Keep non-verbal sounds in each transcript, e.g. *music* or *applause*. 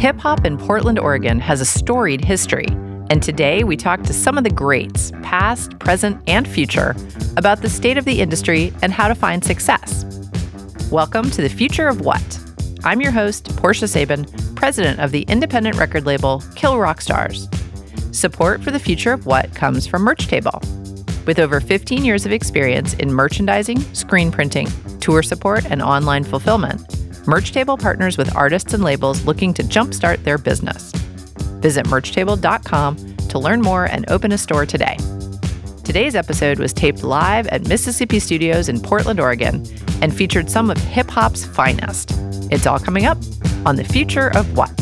Hip hop in Portland, Oregon has a storied history, and today we talk to some of the greats, past, present, and future, about the state of the industry and how to find success. Welcome to the Future of What. I'm your host, Portia Sabin, president of the independent record label Kill Rock Stars. Support for the Future of What comes from Merch Table. With over 15 years of experience in merchandising, screen printing, tour support, and online fulfillment, Merchtable partners with artists and labels looking to jumpstart their business. Visit merchtable.com to learn more and open a store today. Today's episode was taped live at Mississippi Studios in Portland, Oregon, and featured some of hip hop's finest. It's all coming up on The Future of What.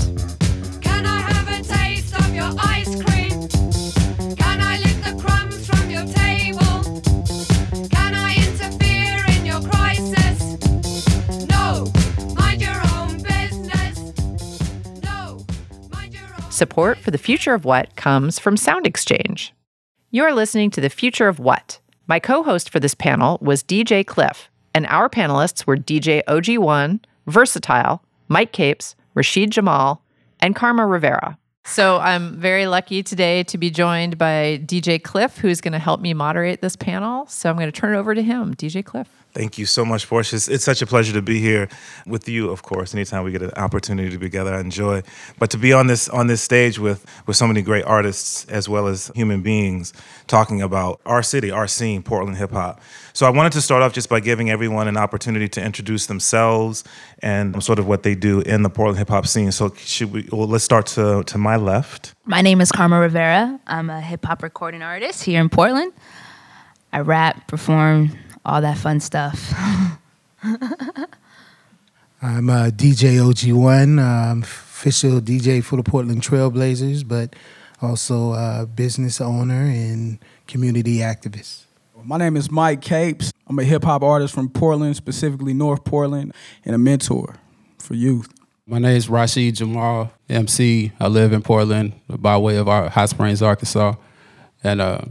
Support for the future of what comes from Sound Exchange. You're listening to The Future of What. My co host for this panel was DJ Klyph, and our panelists were DJ OG1, Vursatyl, Mic Capes, Rasheed Jamal, and Karma Rivera. So I'm very lucky today to be joined by DJ Klyph, who's going to help me moderate this panel. So I'm going to turn it over to him. DJ Klyph. Thank you so much, Portia. It's, it's, such a pleasure to be here with you, of course. Anytime we get an opportunity to be together, I enjoy. But to be on this on this stage with with so many great artists as well as human beings talking about our city, our scene, Portland hip hop. So I wanted to start off just by giving everyone an opportunity to introduce themselves and sort of what they do in the Portland hip hop scene. So should we? Well, let's start to to my left. My name is Karma Rivera. I'm a hip hop recording artist here in Portland. I rap, perform all that fun stuff. *laughs* I'm a DJ OG ONE, um, official DJ for the Portland Trailblazers, but also a business owner and community activist. My name is Mic Capes. I'm a hip hop artist from Portland, specifically North Portland, and a mentor for youth. My name is Rasheed Jamal, MC. I live in Portland by way of our Hot Springs, Arkansas. And uh,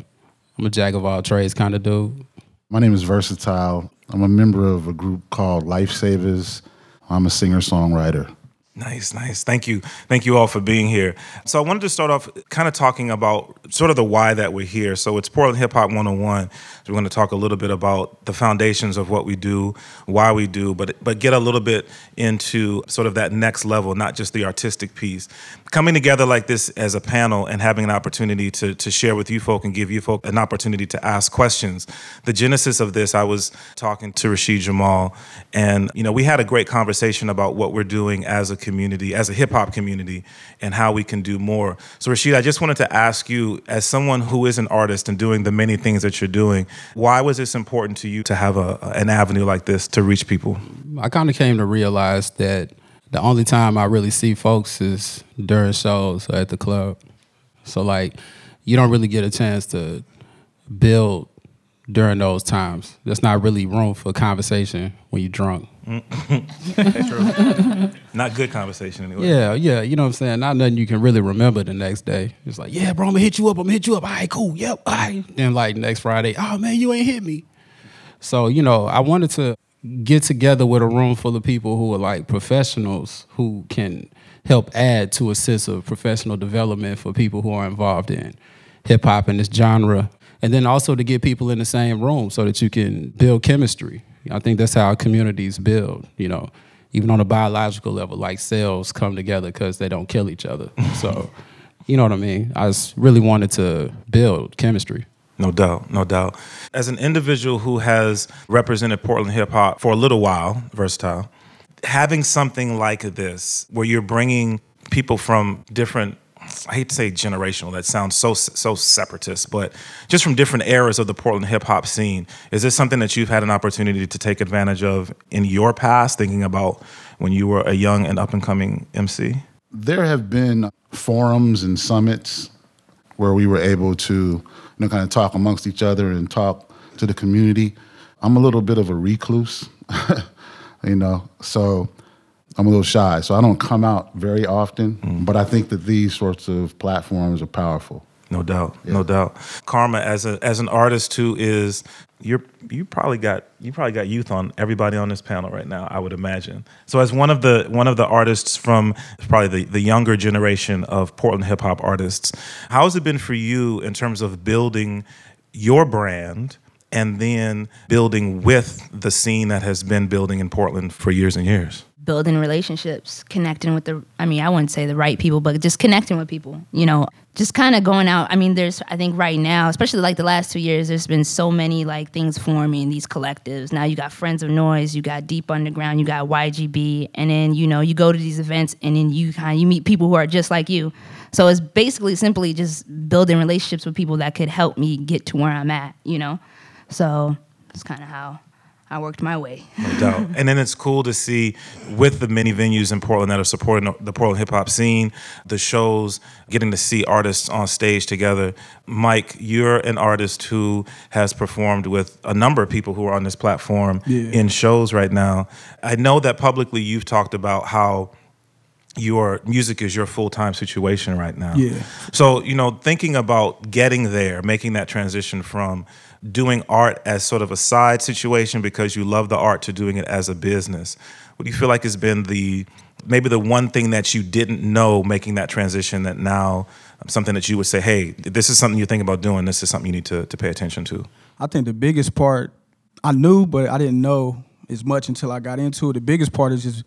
I'm a jack of all trades kind of dude. My name is Vursatyl. I'm a member of a group called Lifesavas. I'm a singer songwriter. Nice, nice. Thank you. Thank you all for being here. So I wanted to start off kind of talking about sort of the why that we're here. So it's Portland Hip Hop 101. So we're going to talk a little bit about the foundations of what we do, why we do, but but get a little bit into sort of that next level, not just the artistic piece. Coming together like this as a panel and having an opportunity to to share with you folk and give you folk an opportunity to ask questions. The genesis of this, I was talking to Rasheed Jamal, and you know we had a great conversation about what we're doing as a community, as a hip hop community, and how we can do more. So, Rasheed, I just wanted to ask you, as someone who is an artist and doing the many things that you're doing, why was this important to you to have a, an avenue like this to reach people? I kind of came to realize that the only time I really see folks is during shows at the club. So, like, you don't really get a chance to build during those times. There's not really room for conversation when you're drunk. Mm. *laughs* not good conversation anyway. Yeah, yeah. You know what I'm saying? Not nothing you can really remember the next day. It's like, yeah, bro, I'm gonna hit you up. I'm gonna hit you up. All right, cool. Yep. All right. Then like next Friday, oh man, you ain't hit me. So, you know, I wanted to get together with a room full of people who are like professionals who can help add to a sense of professional development for people who are involved in hip hop and this genre and then also to get people in the same room so that you can build chemistry. I think that's how communities build. You know, even on a biological level, like cells come together because they don't kill each other. *laughs* so, you know what I mean. I just really wanted to build chemistry. No doubt, no doubt. As an individual who has represented Portland hip hop for a little while, Vursatyl, having something like this where you're bringing people from different I hate to say generational. That sounds so so separatist, but just from different eras of the Portland hip hop scene, is this something that you've had an opportunity to take advantage of in your past? Thinking about when you were a young and up and coming MC. There have been forums and summits where we were able to, you know, kind of talk amongst each other and talk to the community. I'm a little bit of a recluse, *laughs* you know, so I'm a little shy, so I don't come out very often. Mm. But I think that these sorts of platforms are powerful. No doubt, no doubt. Karma, as a as an artist who is you're you probably got you probably got youth on everybody on this panel right now. I would imagine. So as one of the one of the artists from probably the, the younger generation of Portland hip hop artists, how has it been for you in terms of building your brand and then building with the scene that has been building in Portland for years and years? Building relationships, connecting with the I mean, I wouldn't say the right people, but just connecting with people, you know, just kind of going out. I mean, there's I think right now, especially like the last 2 years, there's been so many like things forming these collectives. Now you got Friends of Noise, you got Deep Underground, you got YGB, and then, you know, you go to these events and then you kind of you meet people who are just like you. So it's basically simply just building relationships with people that could help me get to where I'm at, you know. So it's kind of how I worked my way. No doubt. and then it's cool to see with the many venues in Portland that are supporting the Portland hip hop scene, the shows, getting to see artists on stage together. Mic, you're an artist who has performed with a number of people who are on this platform Yeah. in shows right now. I know that publicly you've talked about how your music is your full-time situation right now. Yeah. So, you know, thinking about getting there, making that transition from doing art as sort of a side situation because you love the art to doing it as a business. What do you feel like has been the maybe the one thing that you didn't know making that transition that now something that you would say, hey, this is something you're thinking about doing, this is something you need to, to pay attention to? I think the biggest part I knew, but I didn't know as much until I got into it. The biggest part is just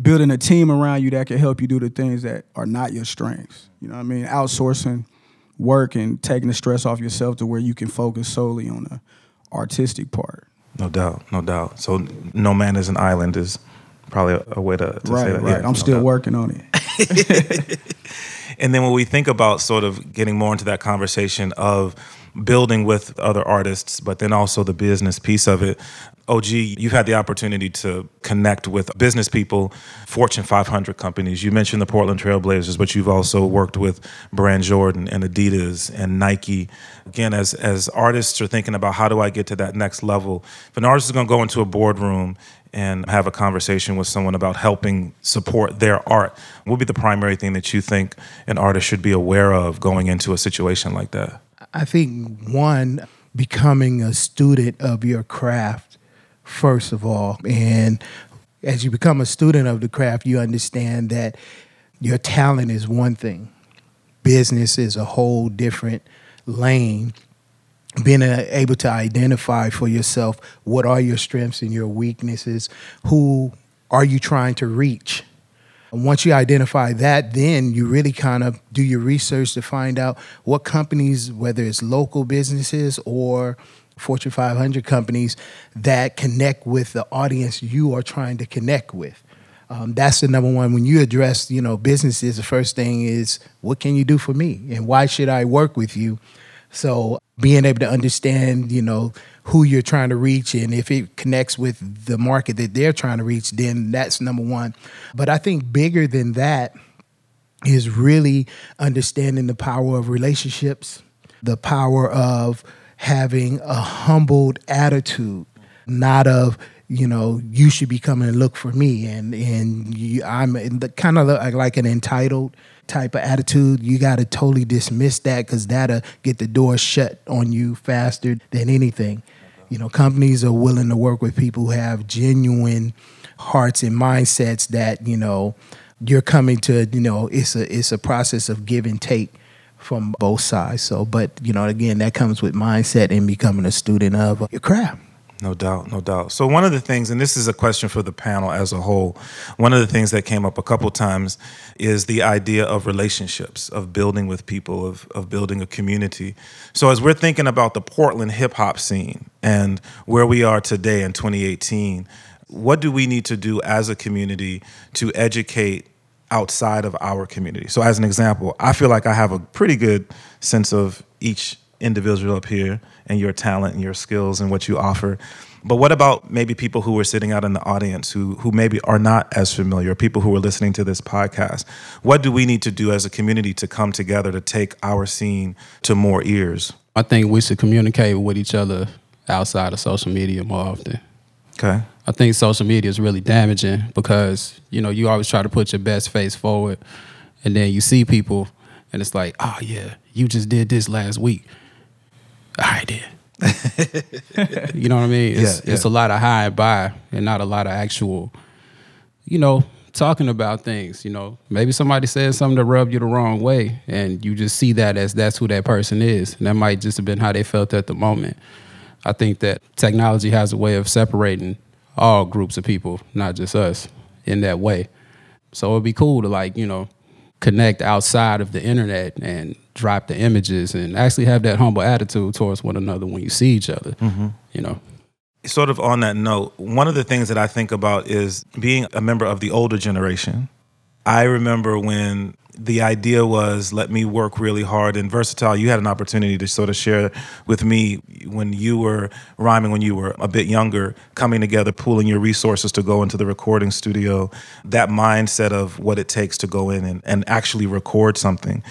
building a team around you that can help you do the things that are not your strengths. You know what I mean? Outsourcing work and taking the stress off yourself to where you can focus solely on the artistic part. No doubt, no doubt. So no man is an island is probably a, way to, to say right, that. right. Yeah, I'm no still doubt. working on it. *laughs* And then when we think about sort of getting more into that conversation of building with other artists, but then also the business piece of it, OG, you've had the opportunity to connect with business people, Fortune 500 companies. You mentioned the Portland Trailblazers, but you've also worked with Brand Jordan and Adidas and Nike. Again, as as artists are thinking about how do I get to that next level, if an artist is going to go into a boardroom and have a conversation with someone about helping support their art, what would be the primary thing that you think an artist should be aware of going into a situation like that? I think one, becoming a student of your craft, first of all. And as you become a student of the craft, you understand that your talent is one thing, business is a whole different lane. Being uh, able to identify for yourself what are your strengths and your weaknesses, who are you trying to reach? And once you identify that, then you really kind of do your research to find out what companies, whether it's local businesses or Fortune 500 companies, that connect with the audience you are trying to connect with. Um, that's the number one. When you address, you know, businesses, the first thing is, what can you do for me, and why should I work with you? So being able to understand, you know, who you're trying to reach and if it connects with the market that they're trying to reach, then that's number one. But I think bigger than that is really understanding the power of relationships, the power of having a humbled attitude, not of you know you should be coming and look for me and and you, I'm the kind of like an entitled type of attitude. You got to totally dismiss that because that'll get the door shut on you faster than anything. You know, companies are willing to work with people who have genuine hearts and mindsets that you know you're coming to. You know, it's a it's a process of give and take from both sides. So, but you know, again, that comes with mindset and becoming a student of your craft. No doubt, no doubt. So one of the things, and this is a question for the panel as a whole, one of the things that came up a couple times is the idea of relationships, of building with people, of of building a community. So as we're thinking about the Portland hip hop scene and where we are today in 2018, what do we need to do as a community to educate outside of our community? So as an example, I feel like I have a pretty good sense of each individual up here and your talent and your skills and what you offer. But what about maybe people who are sitting out in the audience who who maybe are not as familiar, people who are listening to this podcast? What do we need to do as a community to come together to take our scene to more ears? I think we should communicate with each other outside of social media more often. Okay. I think social media is really damaging because you know you always try to put your best face forward, and then you see people, and it's like, oh yeah, you just did this last week. All right, then. you know what I mean? *laughs* It's, Yeah, it's a lot of high and by and not a lot of actual, you know, talking about things. You know, maybe somebody said something to rub you the wrong way, and you just see that as that's who that person is. And that might just have been how they felt at the moment. I think that technology has a way of separating all groups of people, not just us, in that way. So it'd be cool to like, you know, connect outside of the internet and drop the images and actually have that humble attitude towards one another when you see each other. Mm-hmm. You know. sort of on that note, one of the things that I think about is being a member of the older generation. I remember when the idea was let me work really hard and Vursatyl you had an opportunity to sort of share with me when you were rhyming when you were a bit younger coming together pooling your resources to go into the recording studio that mindset of what it takes to go in and, and actually record something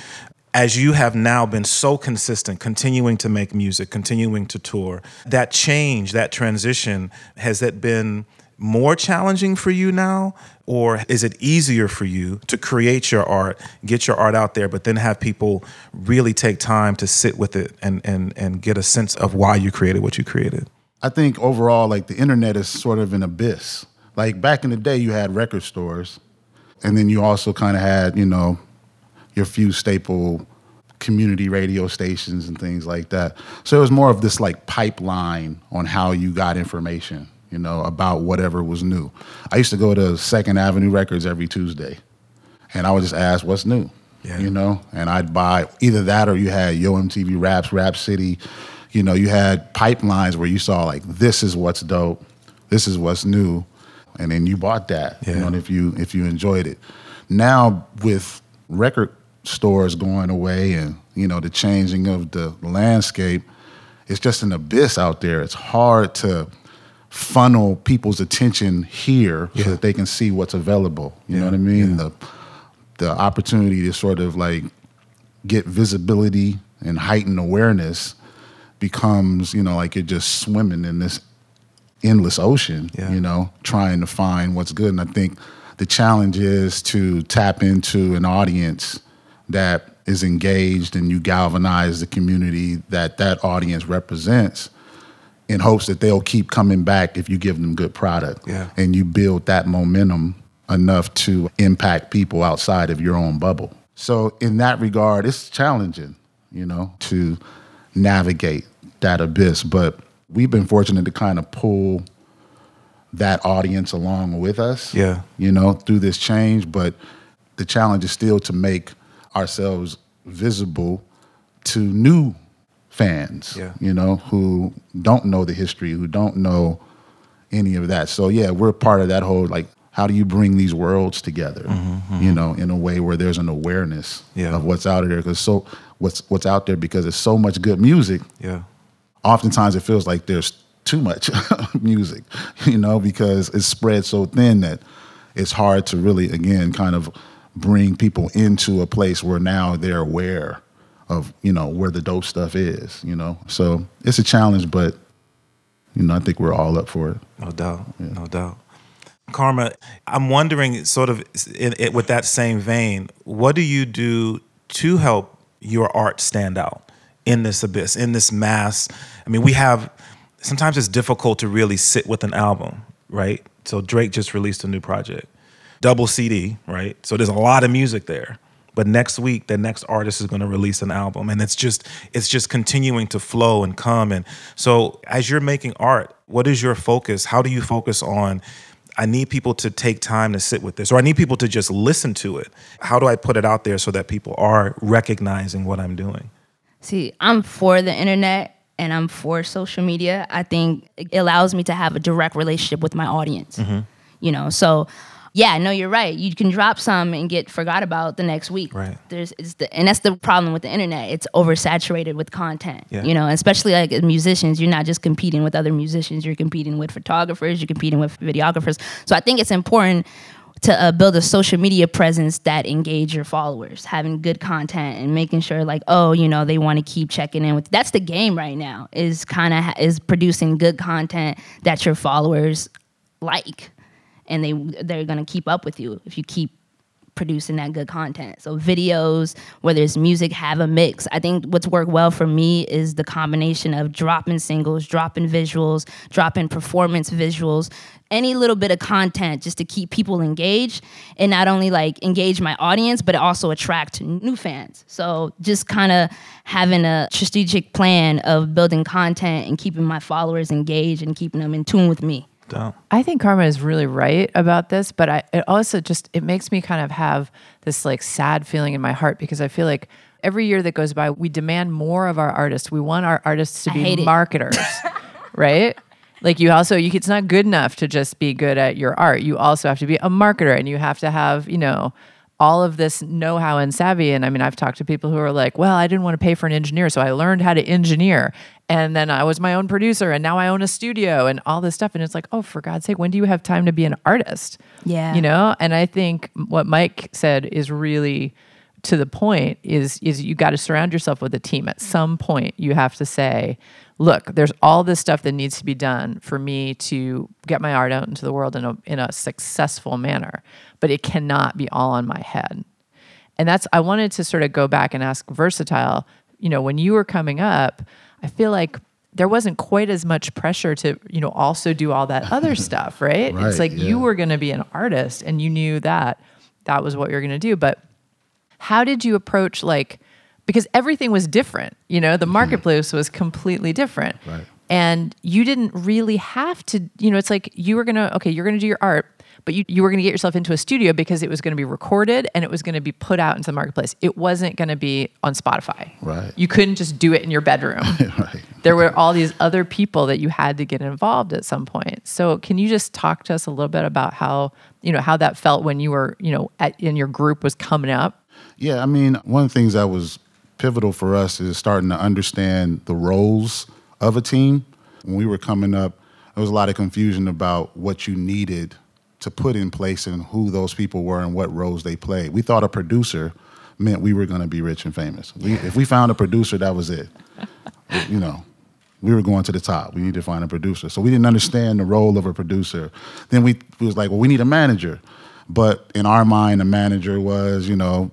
as you have now been so consistent, continuing to make music, continuing to tour, that change, that transition, has that been more challenging for you now? Or is it easier for you to create your art, get your art out there, but then have people really take time to sit with it and, and, and get a sense of why you created what you created? I think overall, like the internet is sort of an abyss. Like back in the day, you had record stores, and then you also kind of had, you know, your few staple community radio stations and things like that. So it was more of this like pipeline on how you got information, you know, about whatever was new. I used to go to Second Avenue Records every Tuesday, and I would just ask, "What's new?" Yeah. You know, and I'd buy either that or you had Yo MTV Raps, Rap City. You know, you had pipelines where you saw like, "This is what's dope, this is what's new," and then you bought that. You know, and if you if you enjoyed it. Now with record stores going away and you know the changing of the landscape, it's just an abyss out there. It's hard to funnel people's attention here so that they can see what's available. You know what I mean? The the opportunity to sort of like get visibility and heighten awareness becomes, you know, like you're just swimming in this endless ocean, Yeah. you know, trying to find what's good. And I think the challenge is to tap into an audience that is engaged and you galvanize the community that that audience represents in hopes that they'll keep coming back if you give them good product Yeah. and you build that momentum enough to impact people outside of your own bubble. So in that regard, it's challenging, you know, to navigate that abyss, but we've been fortunate to kind of pull that audience along with us. Yeah. You know, through this change, but the challenge is still to make ourselves visible to new fans, Yeah. you know, who don't know the history, who don't know any of that. So yeah, we're part of that whole like how do you bring these worlds together, you know, in a way where there's an awareness Mm-hmm, Yeah. of what's out there because so what's what's out there because there's so much good music Yeah. oftentimes it feels like there's too much *laughs* music, you know, because it's spread so thin that it's hard to really, again, kind of bring people into a place where now they're aware of, you know, where the dope stuff is, you know. So it's a challenge, but, you know, I think we're all up for it. No doubt. No doubt. Karma, I'm wondering, sort of in, in, with that same vein, what do you do to help your art stand out in this abyss, in this mass? I mean, we have, sometimes it's difficult to really sit with an album, right? So Drake just released a new project, double CD, right? So there's a lot of music there. But next week, the next artist is going to release an album, and it's just it's just continuing to flow and come. And so, as you're making art, what is your focus? How do you focus on? I need people to take time to sit with this, or I need people to just listen to it. How do I put it out there so that people are recognizing what I'm doing? See, I'm for the internet and I'm for social media. I think it allows me to have a direct relationship with my audience. Mm-hmm. You know, so yeah, no, you're right. You can drop some and get forgot about the next week. Right. There's it's the and that's the problem with the internet. It's oversaturated with content. Yeah. You know, especially like as musicians, you're not just competing with other musicians. You're competing with photographers. You're competing with videographers. So I think it's important to uh, build a social media presence that engage your followers, having good content and making sure like, oh, you know, they want to keep checking in with. That's the game right now. Is kind of ha- is producing good content that your followers like, and they they're gonna keep up with you if you keep producing that good content. So videos, whether it's music, have a mix. I think what's worked well for me is the combination of dropping singles, dropping visuals, dropping performance visuals, any little bit of content just to keep people engaged and not only like engage my audience but also attract new fans so just kind of having a strategic plan of building content and keeping my followers engaged and keeping them in tune with me Down. I think Karma is really right about this, but I it also just it makes me kind of have this like sad feeling in my heart because I feel like every year that goes by we demand more of our artists. We want our artists to I be marketers, *laughs* right? Like you also you it's not good enough to just be good at your art. You also have to be a marketer and you have to have, you know, all of this know-how and savvy and I mean I've talked to people who are like, "Well, I didn't want to pay for an engineer, so I learned how to engineer." And then I was my own producer and now I own a studio and all this stuff and it's like, "Oh, for God's sake, when do you have time to be an artist?" Yeah. You know? And I think what Mic said is really to the point is is you got to surround yourself with a team. At some point you have to say look there's all this stuff that needs to be done for me to get my art out into the world in a in a successful manner but it cannot be all on my head. And that's i wanted to sort of go back and ask Vursatyl you know when you were coming up i feel like there wasn't quite as much pressure to you know also do all that other *laughs* stuff right, Right, it's like yeah. you were going to be an artist and you knew that that was what you were going to do but how did you approach like because everything was different you know the mm-hmm. marketplace was completely different Right. and you didn't really have to you know it's like you were gonna okay you're gonna do your art but you, you were going to get yourself into a studio because it was going to be recorded and it was going to be put out into the marketplace it wasn't going to be on spotify Right. you couldn't just do it in your bedroom *laughs* right. there were all these other people that you had to get involved at some point. So can you just talk to us a little bit about how you know how that felt when you were you know at, in your group was coming up? Yeah, I mean, one of the things that was pivotal for us is starting to understand the roles of a team. When we were coming up, there was a lot of confusion about what you needed to put in place and who those people were and what roles they played. We thought a producer meant we were going to be rich and famous. We, if we found a producer, that was it. you know, we were going to the top. We needed to find a producer. So we didn't understand the role of a producer. Then we, we was like, well, we need a manager. But in our mind, a manager was, you know,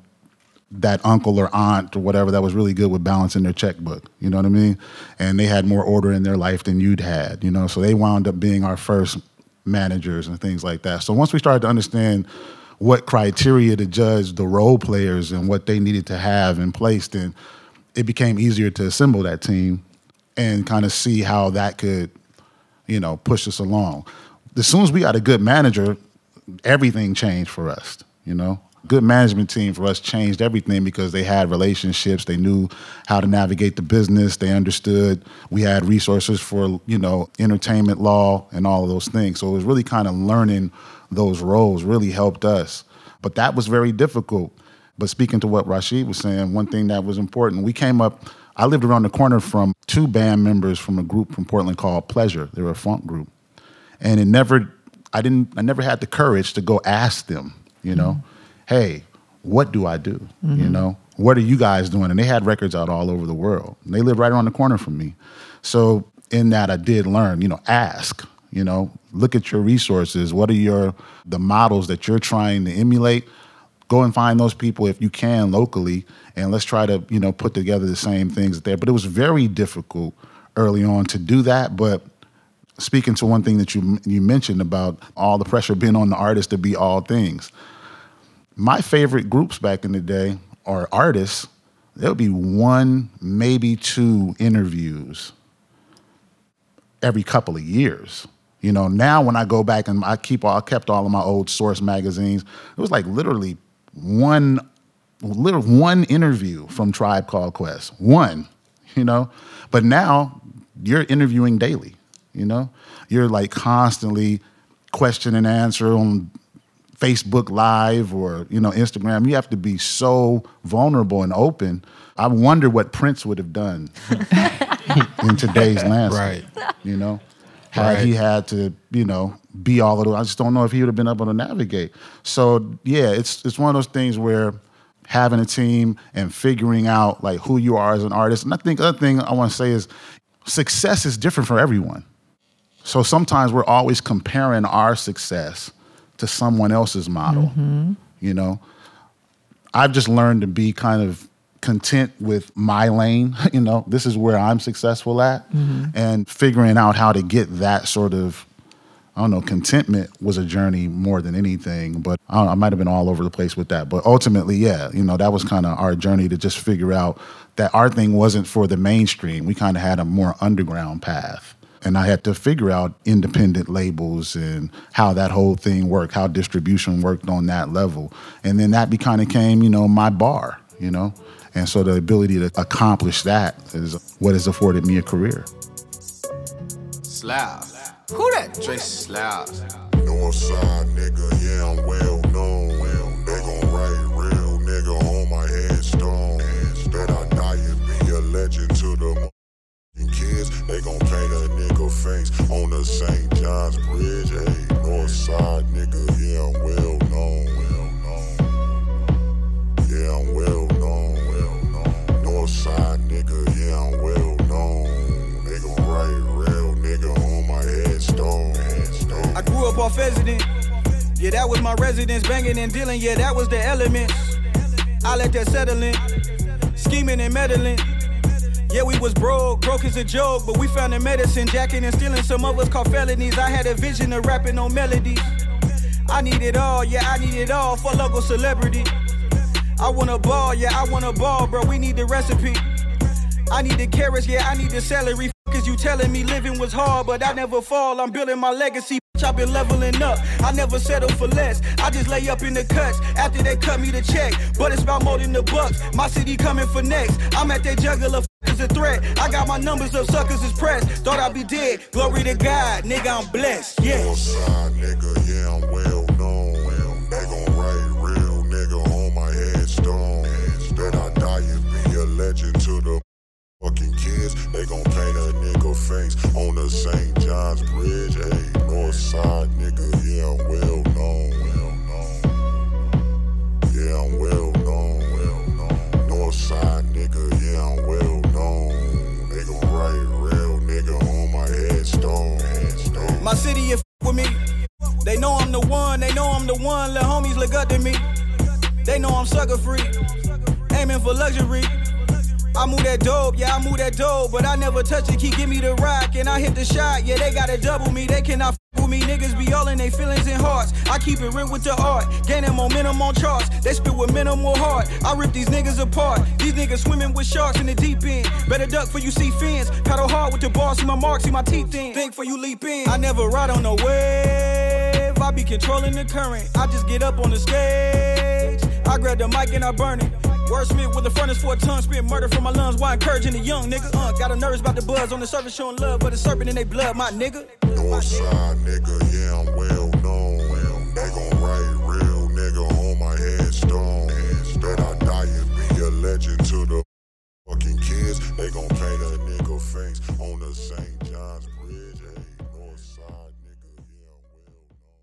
that uncle or aunt or whatever that was really good with balancing their checkbook. You know what I mean? And they had more order in their life than you'd had, you know? So they wound up being our first managers and things like that. So once we started to understand what criteria to judge the role players and what they needed to have in place, then it became easier to assemble that team and kind of see how that could, you know, push us along. As soon as we got a good manager, everything changed for us, you know? Good management team for us changed everything because they had relationships, they knew how to navigate the business, they understood we had resources for, you know, entertainment law and all of those things. So it was really kind of learning those roles really helped us. But that was very difficult. But speaking to what Rasheed was saying, one thing that was important, we came up, I lived around the corner from two band members from a group from Portland called Pleasure. They were a funk group. And it never, I didn't, I never had the courage to go ask them, you know, mm-hmm. Hey, what do I do? You mm-hmm. know, what are you guys doing? And they had records out all over the world. And they lived right around the corner from me. So in that, I did learn, you know, ask, you know, look at your resources. What are your, the models that you're trying to emulate? Go and find those people if you can locally, and let's try to, you know, put together the same things there. But it was very difficult early on to do that. But speaking to one thing that you you mentioned about all the pressure being on the artist to be all things. My favorite groups back in the day are artists, there would be one, maybe two interviews every couple of years. You know, now when I go back and I keep all, I kept all of my old source magazines, it was like literally one, literally one interview from Tribe Called Quest, one, you know. But now you're interviewing daily, you know. You're like constantly question and answer on Facebook Live or you know Instagram. You have to be so vulnerable and open. I wonder what Prince would have done *laughs* in today's landscape. Right. You know, had Right. he had to, you know, be all of those. I just don't know if he would have been able to navigate. So yeah, it's it's one of those things where having a team and figuring out like who you are as an artist. And I think other thing I want to say is success is different for everyone. So sometimes we're always comparing our success to someone else's model. Mm-hmm. You know, I've just learned to be kind of content with my lane. *laughs* You know, this is where I'm successful at, mm-hmm. and figuring out how to get that sort of I don't know, contentment was a journey more than anything. But I, know, I might have been all over the place with that. But ultimately, yeah, you know, that was kind of our journey to just figure out that our thing wasn't for the mainstream. We kind of had a more underground path. And I had to figure out independent labels and how that whole thing worked, how distribution worked on that level. And then that kind of came, you know, my bar, you know? And so the ability to accomplish that is what has afforded me a career. Slough. Who that? Dre Slough. Northside nigga, yeah, I'm well known. They gon' write real nigga on my headstone. Bet I die and be a legend to the kids. They gon' paint a nigga face on the St. John's Bridge. Hey, Northside nigga, yeah, I'm well known. Well known. Yeah, I'm well known. Well known. Northside nigga, yeah, I'm well known. They gon' write real nigga on my headstone. headstone. I grew up off resident. Yeah, that was my residence. Banging and dealing, yeah, that was the element. I let that settle in. Scheming and meddling. Yeah, we was broke, broke is a joke, but we found the medicine, jacking and stealing. Some of us caught felonies. I had a vision of rapping on melodies. I need it all, yeah, I need it all for local celebrity. I want a ball, yeah, I want a ball, bro. We need the recipe. I need the carrots, yeah, I need the celery. Cause you telling me living was hard, but I never fall. I'm building my legacy. I've been leveling up. I never settle for less. I just lay up in the cuts after they cut me the check. But it's about more than the bucks. My city coming for next. I'm at that juggler. Is a threat. I got my numbers up, suckers is pressed. Thought I'd be dead. Glory to God, nigga, I'm blessed. Northside nigga, yeah, I'm well known. Dope, but I never touch it. Keep give me the rock, and I hit the shot. Yeah, they gotta double me, they cannot f with me. Niggas be all in they feelings and hearts. I keep it real with the art, gaining momentum on charts. They spit with minimal heart. I rip these niggas apart. These niggas swimming with sharks in the deep end. Better duck for you see fins. Paddle hard with the bars, see my marks, see my teeth in. Think for you leap in. I never ride on no wave. I be controlling the current. I just get up on the stage. I grab the mic and I burn it. Wordsmith with the furnace for a ton, spit murder from my lungs while encouraging the young nigga. Uh, got a nervous about the buzz on the surface, showing love, but a serpent in they blood, my nigga. Northside nigga, yeah, I'm well known. They gon' write real nigga on my headstone. Bet I die and be a legend to the fucking kids. They gon' paint a nigga face on the St. John's Bridge. Hey, Northside nigga, yeah, I'm well known.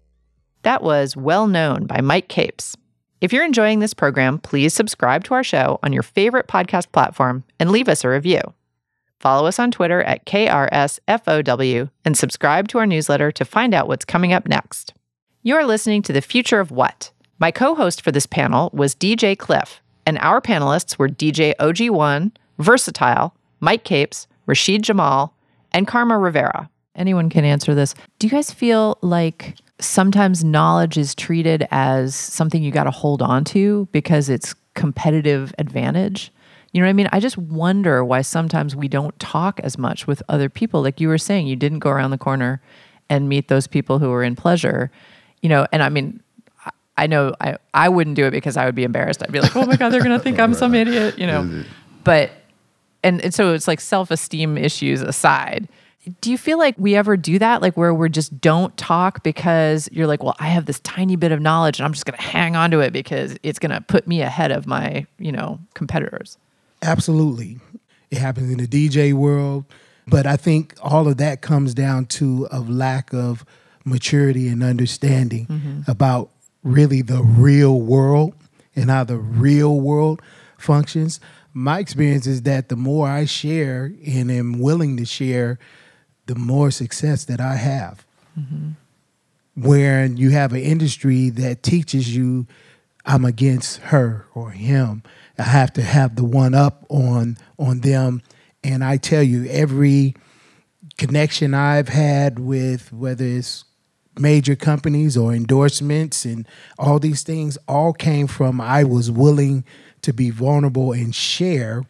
That was Well Known by Mic Capes. If you're enjoying this program, please subscribe to our show on your favorite podcast platform and leave us a review. Follow us on Twitter at KRSFOW and subscribe to our newsletter to find out what's coming up next. You're listening to The Future of What. My co host for this panel was DJ Klyph, and our panelists were DJ OG1, Vursatyl, Mic Capes, Rasheed Jamal, and Karma Rivera. Anyone can answer this. Do you guys feel like sometimes knowledge is treated as something you got to hold on to because it's competitive advantage? You know what I mean? I just wonder why sometimes we don't talk as much with other people. Like you were saying, you didn't go around the corner and meet those people who were in pleasure. You know, and I mean, I- know I, I wouldn't do it because I would be embarrassed. I'd be like, oh my God, they're going to think I'm some idiot, you know. But, and, and so it's like self esteem issues aside. Do you feel like we ever do that? Like where we're just don't talk because you're like, well, I have this tiny bit of knowledge and I'm just going to hang on to it because it's going to put me ahead of my, you know, competitors. Absolutely. It happens in the DJ world. But I think all of that comes down to a lack of maturity and understanding mm-hmm. about really the real world and how the real world functions. My experience is that the more I share and am willing to share, the more success that I have. Where you have an industry that teaches you I'm against her or him. I have to have the one up on on them. And I tell you, every connection I've had with whether it's major companies or endorsements and all these things all came from I was willing to be vulnerable and share.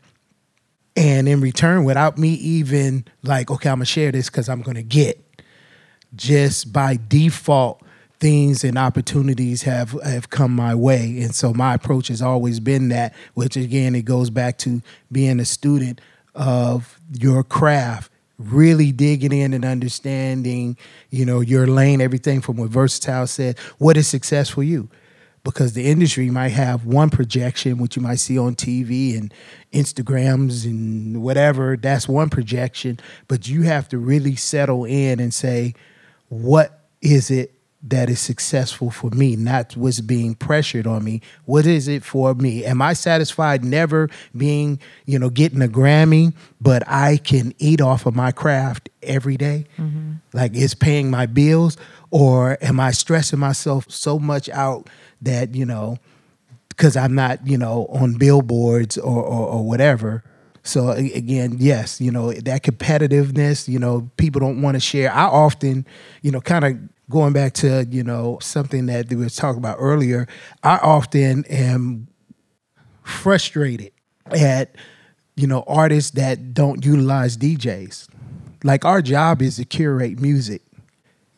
And in return, without me even like, okay, I'm gonna share this because I'm gonna get, just by default, things and opportunities have have come my way. And so my approach has always been that, which again, it goes back to being a student of your craft really digging in and understanding, you know, your lane, everything from what Vursatyl said, what is success for you? Because the industry might have one projection, which you might see on TV and Instagrams and whatever, that's one projection, but you have to really settle in and say, what is it that is successful for me, not what's being pressured on me. What is it for me? Am I satisfied never being, you know, getting a Grammy, but I can eat off of my craft every day? Mm-hmm. Like it's paying my bills? Or am I stressing myself so much out that, you know, because I'm not, you know, on billboards or, or, or whatever. So again, yes, you know that competitiveness. You know, people don't want to share. I often, you know, kind of going back to you know something that we were talking about earlier i often am frustrated at you know artists that don't utilize djs like our job is to curate music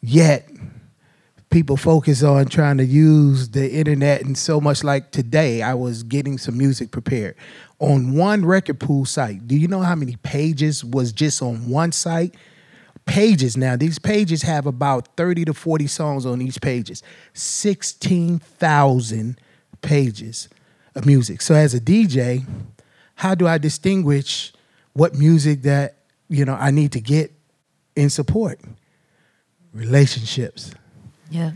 yet people focus on trying to use the internet and so much like today i was getting some music prepared on one record pool site do you know how many pages was just on one site pages now. These pages have about 30 to 40 songs on each pages. 16,000 pages of music. So as a DJ, how do I distinguish what music that, you know, I need to get in support? Relationships. Yeah.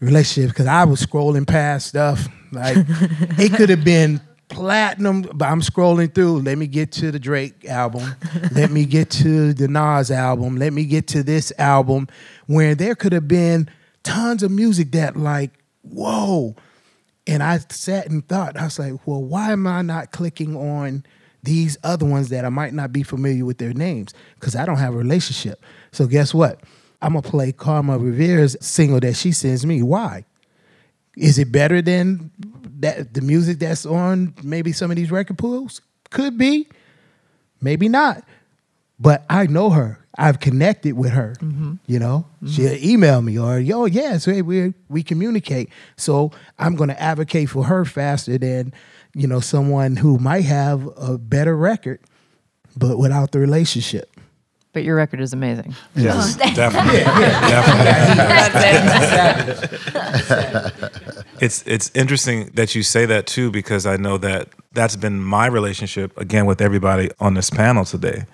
relationship because I was scrolling past stuff like it could have been platinum, but I'm scrolling through. Let me get to the Drake album. Let me get to the Nas album. Let me get to this album where there could have been tons of music that like, whoa. And I sat and thought, I was like, well, why am I not clicking on these other ones that I might not be familiar with their names? Because I don't have a relationship. So guess what? I'm gonna play Karma Rivera's single that she sends me. Why? Is it better than that the music that's on maybe some of these record pools could be, maybe not. But I know her. I've connected with her. Mm-hmm. You know, mm-hmm. she'll email me or yo, yes, hey, we we communicate. So I'm going to advocate for her faster than you know someone who might have a better record, but without the relationship. But your record is amazing. Yes, definitely. definitely. it's it's interesting that you say that too because I know that that's been my relationship again with everybody on this panel today.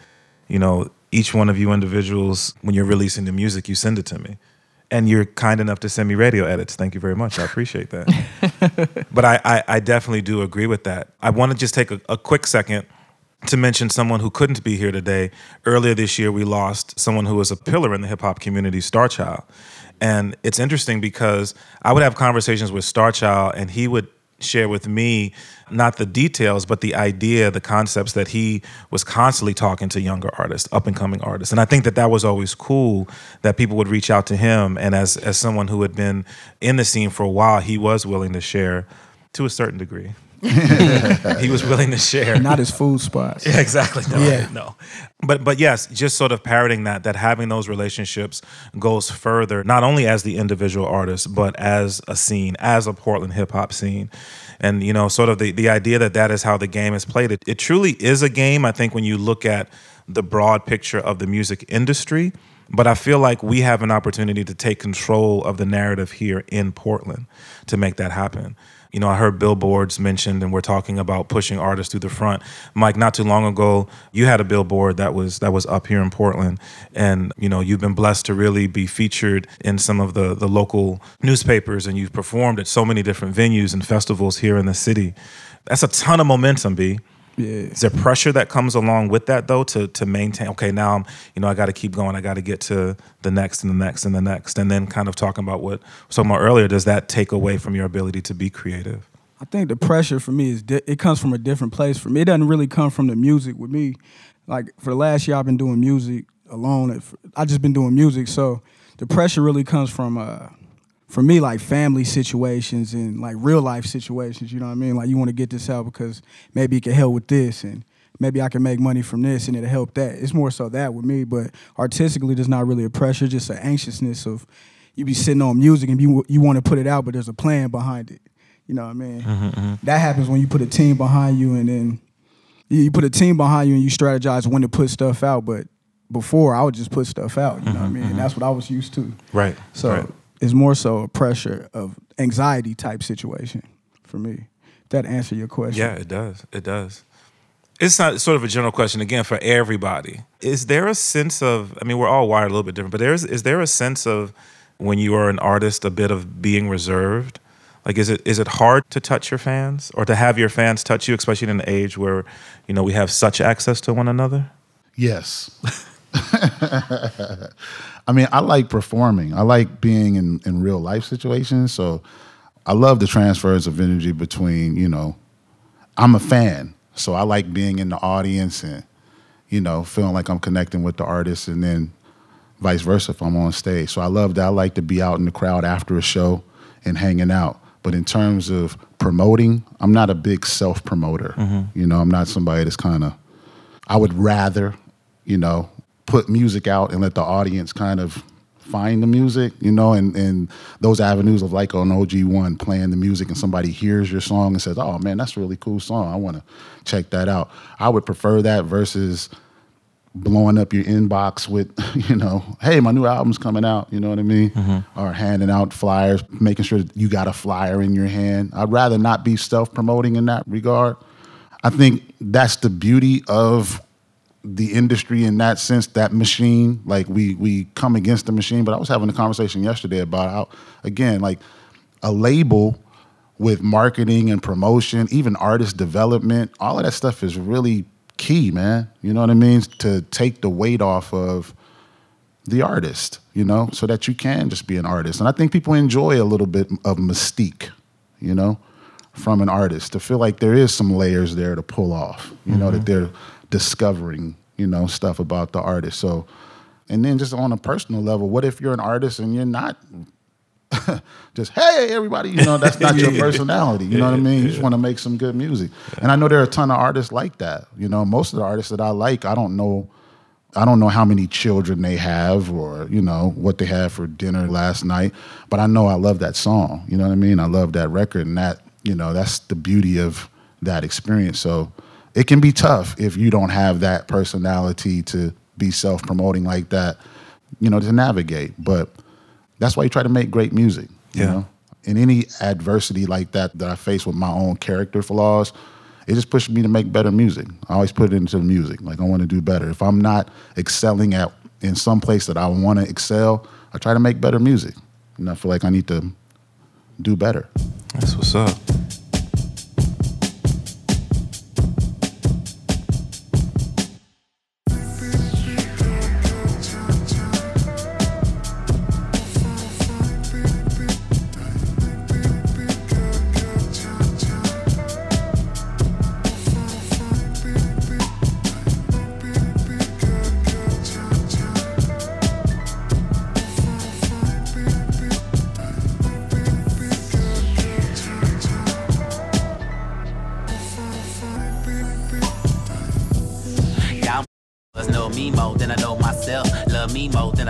You know, each one of you individuals, when you're releasing the music, you send it to me. And you're kind enough to send me radio edits. Thank you very much. I appreciate that. *laughs* but I, I, I, definitely do agree with that. I want to just take a, a quick second to mention someone who couldn't be here today. Earlier this year, we lost someone who was a pillar in the hip hop community, Starchild. And it's interesting because I would have conversations with Starchild, and he would share with me not the details, but the idea, the concepts that he was constantly talking to younger artists, up and coming artists. And I think that that was always cool that people would reach out to him. And as, as someone who had been in the scene for a while, he was willing to share to a certain degree. He was willing to share. Not his food spots. Yeah, exactly. No, yeah. no. But but yes, just sort of parroting that that having those relationships goes further, not only as the individual artist, but as a scene, as a Portland hip hop scene. And you know, sort of the, the idea that that is how the game is played. It, it truly is a game. I think when you look at the broad picture of the music industry, but I feel like we have an opportunity to take control of the narrative here in Portland to make that happen. You know, I heard billboards mentioned, and we're talking about pushing artists to the front. Mic, not too long ago, you had a billboard that was that was up here in Portland, and you know, you've been blessed to really be featured in some of the the local newspapers, and you've performed at so many different venues and festivals here in the city. That's a ton of momentum, B. Yeah. Is there pressure that comes along with that though to to maintain? Okay, now I'm you know I got to keep going. I got to get to the next and the next and the next, and then kind of talking about what we talking about earlier. Does that take away from your ability to be creative? I think the pressure for me is di- it comes from a different place. For me, it doesn't really come from the music. With me, like for the last year, I've been doing music alone. I just been doing music, so the pressure really comes from uh, for me like family situations and like real life situations. You know what I mean? Like you want to get this out because maybe it can help with this and maybe I can make money from this and it'll help that. It's more so that with me, but artistically, there's not really a pressure, just an anxiousness of you be sitting on music and you you want to put it out, but there's a plan behind it. You know what I mean? Mm-hmm, That happens when you put a team behind you and then you you put a team behind you and you strategize when to put stuff out. But before, I would just put stuff out. You know what I mean? And that's what I was used to. Mm-hmm, Right. So right. It's more so a pressure of anxiety type situation for me. That answer your question? Yeah, it does. It does. It's not sort of a general question again for everybody. Is there a sense of? I mean, we're all wired a little bit different, but there's is there a sense of when you are an artist a bit of being reserved? Like, is it is it hard to touch your fans or to have your fans touch you, especially in an age where you know we have such access to one another? Yes. *laughs* *laughs* I mean, I like performing. I like being in, in real life situations. So I love the transfers of energy between, you know, I'm a fan. So I like being in the audience and, you know, feeling like I'm connecting with the artist and then vice versa if I'm on stage. So I love that. I like to be out in the crowd after a show and hanging out. But in terms of promoting, I'm not a big self promoter. Mm-hmm. You know, I'm not somebody that's kind of, I would rather, you know, put music out and let the audience kind of find the music, you know, and, and those avenues of like on OG ONE playing the music and somebody hears your song and says, oh man, that's a really cool song. I want to check that out. I would prefer that versus blowing up your inbox with, *laughs* you know, hey, my new album's coming out, you know what I mean? Mm-hmm. Or handing out flyers, making sure that you got a flyer in your hand. I'd rather not be self promoting in that regard. I think that's the beauty of the industry in that sense, that machine. Like we we come against the machine, but I was having a conversation yesterday about how, again, like a label with marketing and promotion, even artist development, all of that stuff is really key, man. You know what I mean? To take the weight off of the artist, you know, so that you can just be an artist. And I think people enjoy a little bit of mystique, you know, from an artist to feel like there is some layers there to pull off, you know, that mm-hmm. they're discovering, you know, stuff about the artist. So, and then just on a personal level, what if you're an artist and you're not *laughs* just hey everybody you know that's not *laughs* your personality you know what i mean? You just want to make some good music. And i know there are a ton of artists like that you know? Most of the artists that i like i don't know i don't know how many children they have or you know what they had for dinner last night but i know i love that song you know what i mean? I love that record and that you know that's the beauty of that experience. So it can be tough if you don't have that personality to be self-promoting like that you know to navigate but that's why you try to make great music. You Yeah. know, in any adversity like that that I face with my own character flaws, it just pushes me to make better music. I always put it into the music. Like I want to do better. If I'm not excelling at in some place that I want to excel, I try to make better music. And I feel like I need to do better. That's what's up.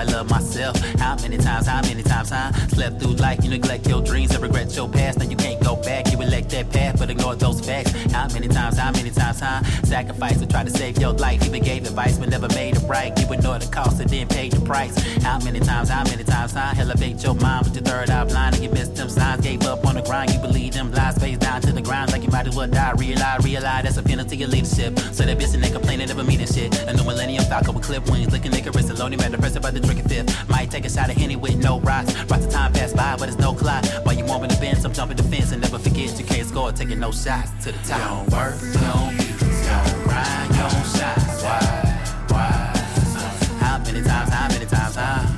I love myself. How many times, how many times I slept through life? You neglect your dreams and regret your past. Now you can't go back. You elect that path, but ignore those facts. How many times, how many times I sacrificed to try to save your life? Even gave advice, but never made it right. You ignored the cost and then paid the price. How many times, how many times I elevate your mind with your third eye blind and you missed them signs? Gave up on the grind. You believe them lies, face down to the ground like you might as well die. Realize, realize that's a penalty of leadership. So that bitch and they complaining, never meaning shit. A new millennium falcon with clip wings, looking Icarus and lonely man, depressed about the drinking fifth. Might take a shot of Henny with no rocks. Watch the time pass by, but it's no clock. While you want me to bend, I'm jumping the fence and never forget you can't score, taking no shots to the top. Don't work, don't beat, don't grind, don't shots. Why? Why? How many times, how many times, huh?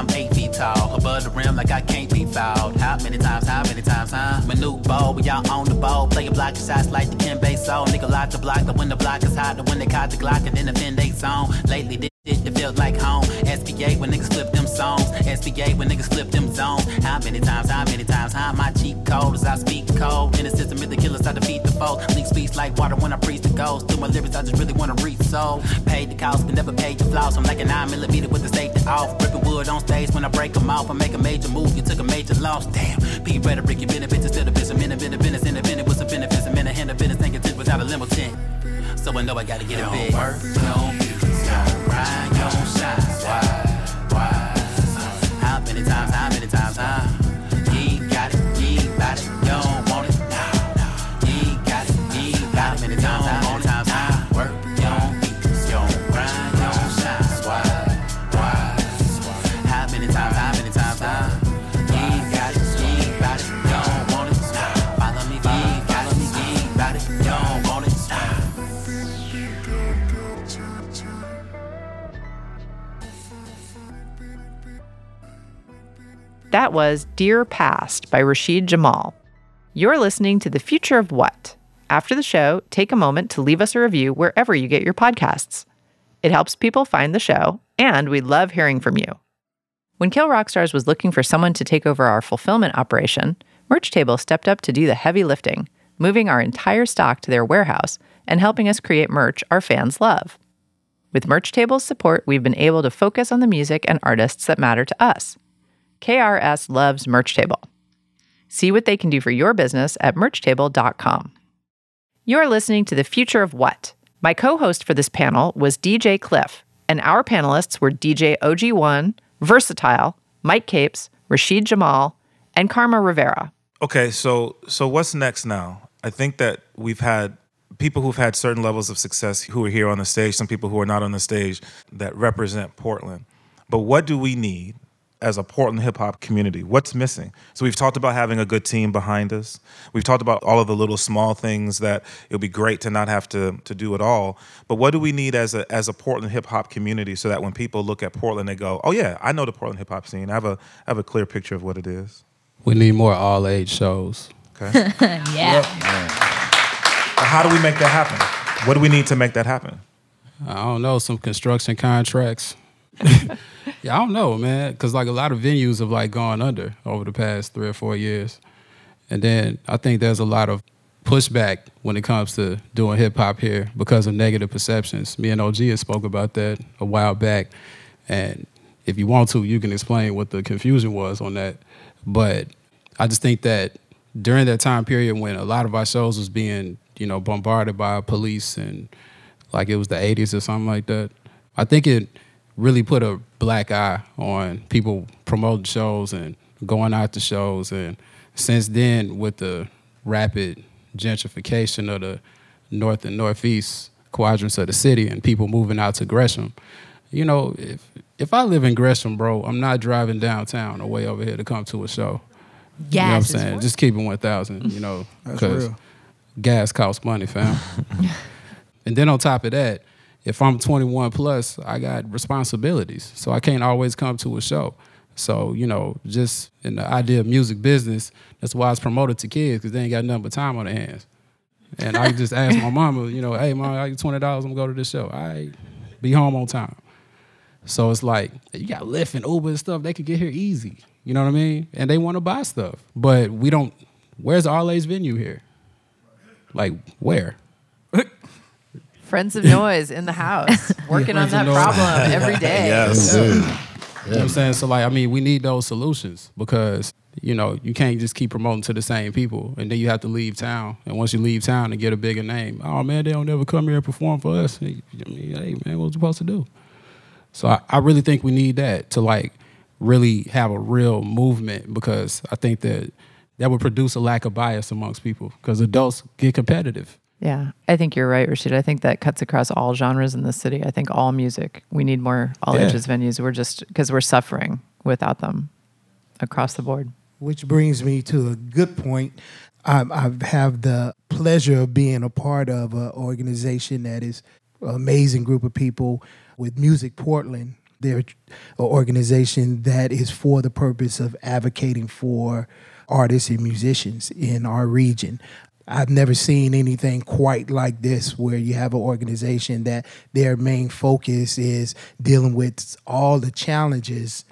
I'm eight feet tall. Above the rim like I can't be fouled. How many times, how many times, huh? Manute Bol, we all on the ball. Playing block shots like the Ken Bay soul. Nigga lock the block, the when the block is hot, the when they caught the Glock and then the fin they zone. Lately, it feels like home. SBA when niggas flip them songs. SBA when niggas flip them zones. How many times, how many times, how my cheat code as I speak cold. In the system, is the killers, I defeat the foes. Leak speech like water when I preach the ghost. Through my lyrics, I just really wanna reach soul. Paid the cost, but never paid the flaws. I'm like a 9 millimeter with the safety off. Ripping wood on stage when I break them off. I make a major move, you took a major loss. Damn, P rhetoric, you benefits instead of business. Minute, minute, business, independent. What's the benefits? A minute, hand of business, thinking tip without a limo tent. So I know I gotta get a big. Work, no your. Why? Why? How many times, That was Dear Past by Rasheed Jamal. You're listening to The Future of What? After the show, take a moment to leave us a review wherever you get your podcasts. It helps people find the show, and we love hearing from you. When Kill Rock Stars was looking for someone to take over our fulfillment operation, Merch Table stepped up to do the heavy lifting, moving our entire stock to their warehouse and helping us create merch our fans love. With Merch Table's support, we've been able to focus on the music and artists that matter to us. KRS loves Merch Table. See what they can do for your business at merchtable.com. You're listening to The Future of What? My co host for this panel was DJ Klyph, and our panelists were DJ OG1, Vursatyl, Mic Capes, Rasheed Jamal, and Karma Rivera. Okay, so so what's next now? I think that we've had people who've had certain levels of success who are here on the stage, some people who are not on the stage that represent Portland. But what do we need as a Portland hip hop community? What's missing? So we've talked about having a good team behind us. We've talked about all of the little small things that it would be great to not have to to do at all. But what do we need as a as a Portland hip hop community so that when people look at Portland they go, "Oh yeah, I know the Portland hip hop scene. I have a I have a clear picture of what it is." We need more all age shows. Okay. *laughs* yeah. How do we make that happen? What do we need to make that happen? I don't know, some construction contracts. *laughs* yeah, I don't know, man, because like a lot of venues have like gone under over the past three or four years, and then I think there's a lot of pushback when it comes to doing hip hop here because of negative perceptions. Me and OG had spoke about that a while back, and if you want to, you can explain what the confusion was on that. But I just think that during that time period when a lot of our shows was being, you know, bombarded by police and like it was the 80s or something like that, I think it really put a black eye on people promoting shows and going out to shows. And since then, with the rapid gentrification of the north and northeast quadrants of the city and people moving out to Gresham, you know, if if I live in Gresham, bro, I'm not driving downtown or way over here to come to a show. You know what I'm saying? what? Just keep it 1,000, you know, because gas costs money, fam. *laughs* and then on top of that, if I'm 21 plus, I got responsibilities. So I can't always come to a show. So, you know, just in the idea of music business, that's why it's promoted to kids because they ain't got nothing but time on their hands. And I just ask my mama, you know, hey, mom, I get $20, I'm going to go to this show. I be home on time. So it's like, you got Lyft and Uber and stuff, they could get here easy. You know what I mean? And they want to buy stuff. But we don't, where's the All A's venue here? Like, where? Friends of Noise in the house, *laughs* working on that problem *laughs* every day. Yes. You know what I'm saying? So like, I mean, we need those solutions because you know you can't just keep promoting to the same people, and then you have to leave town. And once you leave town and get a bigger name, oh man, they don't ever come here and perform for us. I mean, hey man, what was supposed to do? So I, I really think we need that to like really have a real movement because I think that that would produce a lack of bias amongst people because adults get competitive. Yeah, I think you're right, Rasheed. I think that cuts across all genres in the city. I think all music. We need more all Yeah. ages venues. We're just because we're suffering without them across the board. Which brings me to a good point. I, I have the pleasure of being a part of an organization that is an amazing group of people with Music Portland. They're an organization that is for the purpose of advocating for artists and musicians in our region. I've never seen anything quite like this where you have an organization that their main focus is dealing with all the challenges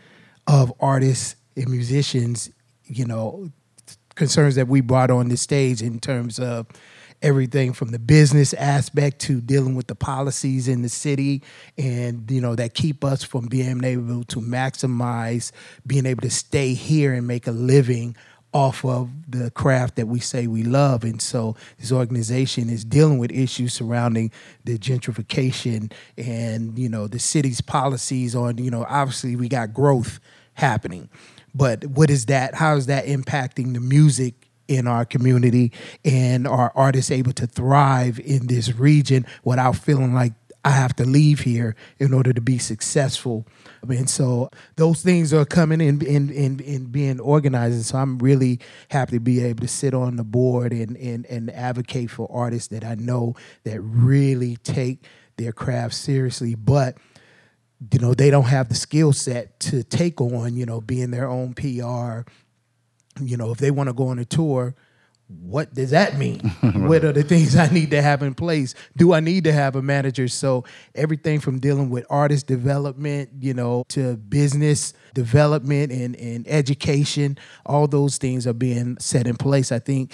of artists and musicians, you know, concerns that we brought on the stage in terms of everything from the business aspect to dealing with the policies in the city and you know that keep us from being able to maximize being able to stay here and make a living off of the craft that we say we love. And so this organization is dealing with issues surrounding the gentrification and, you know, the city's policies on, you know, obviously we got growth happening. But what is that? How is that impacting the music in our community and are artists able to thrive in this region without feeling like I have to leave here in order to be successful. And so those things are coming in in, in, in being organized. And so I'm really happy to be able to sit on the board and, and, and advocate for artists that I know that really take their craft seriously, but you know, they don't have the skill set to take on, you know, being their own PR. You know, if they want to go on a tour, what does that mean? *laughs* what are the things I need to have in place? Do I need to have a manager? So everything from dealing with artist development, you know, to business development and, and education, all those things are being set in place. I think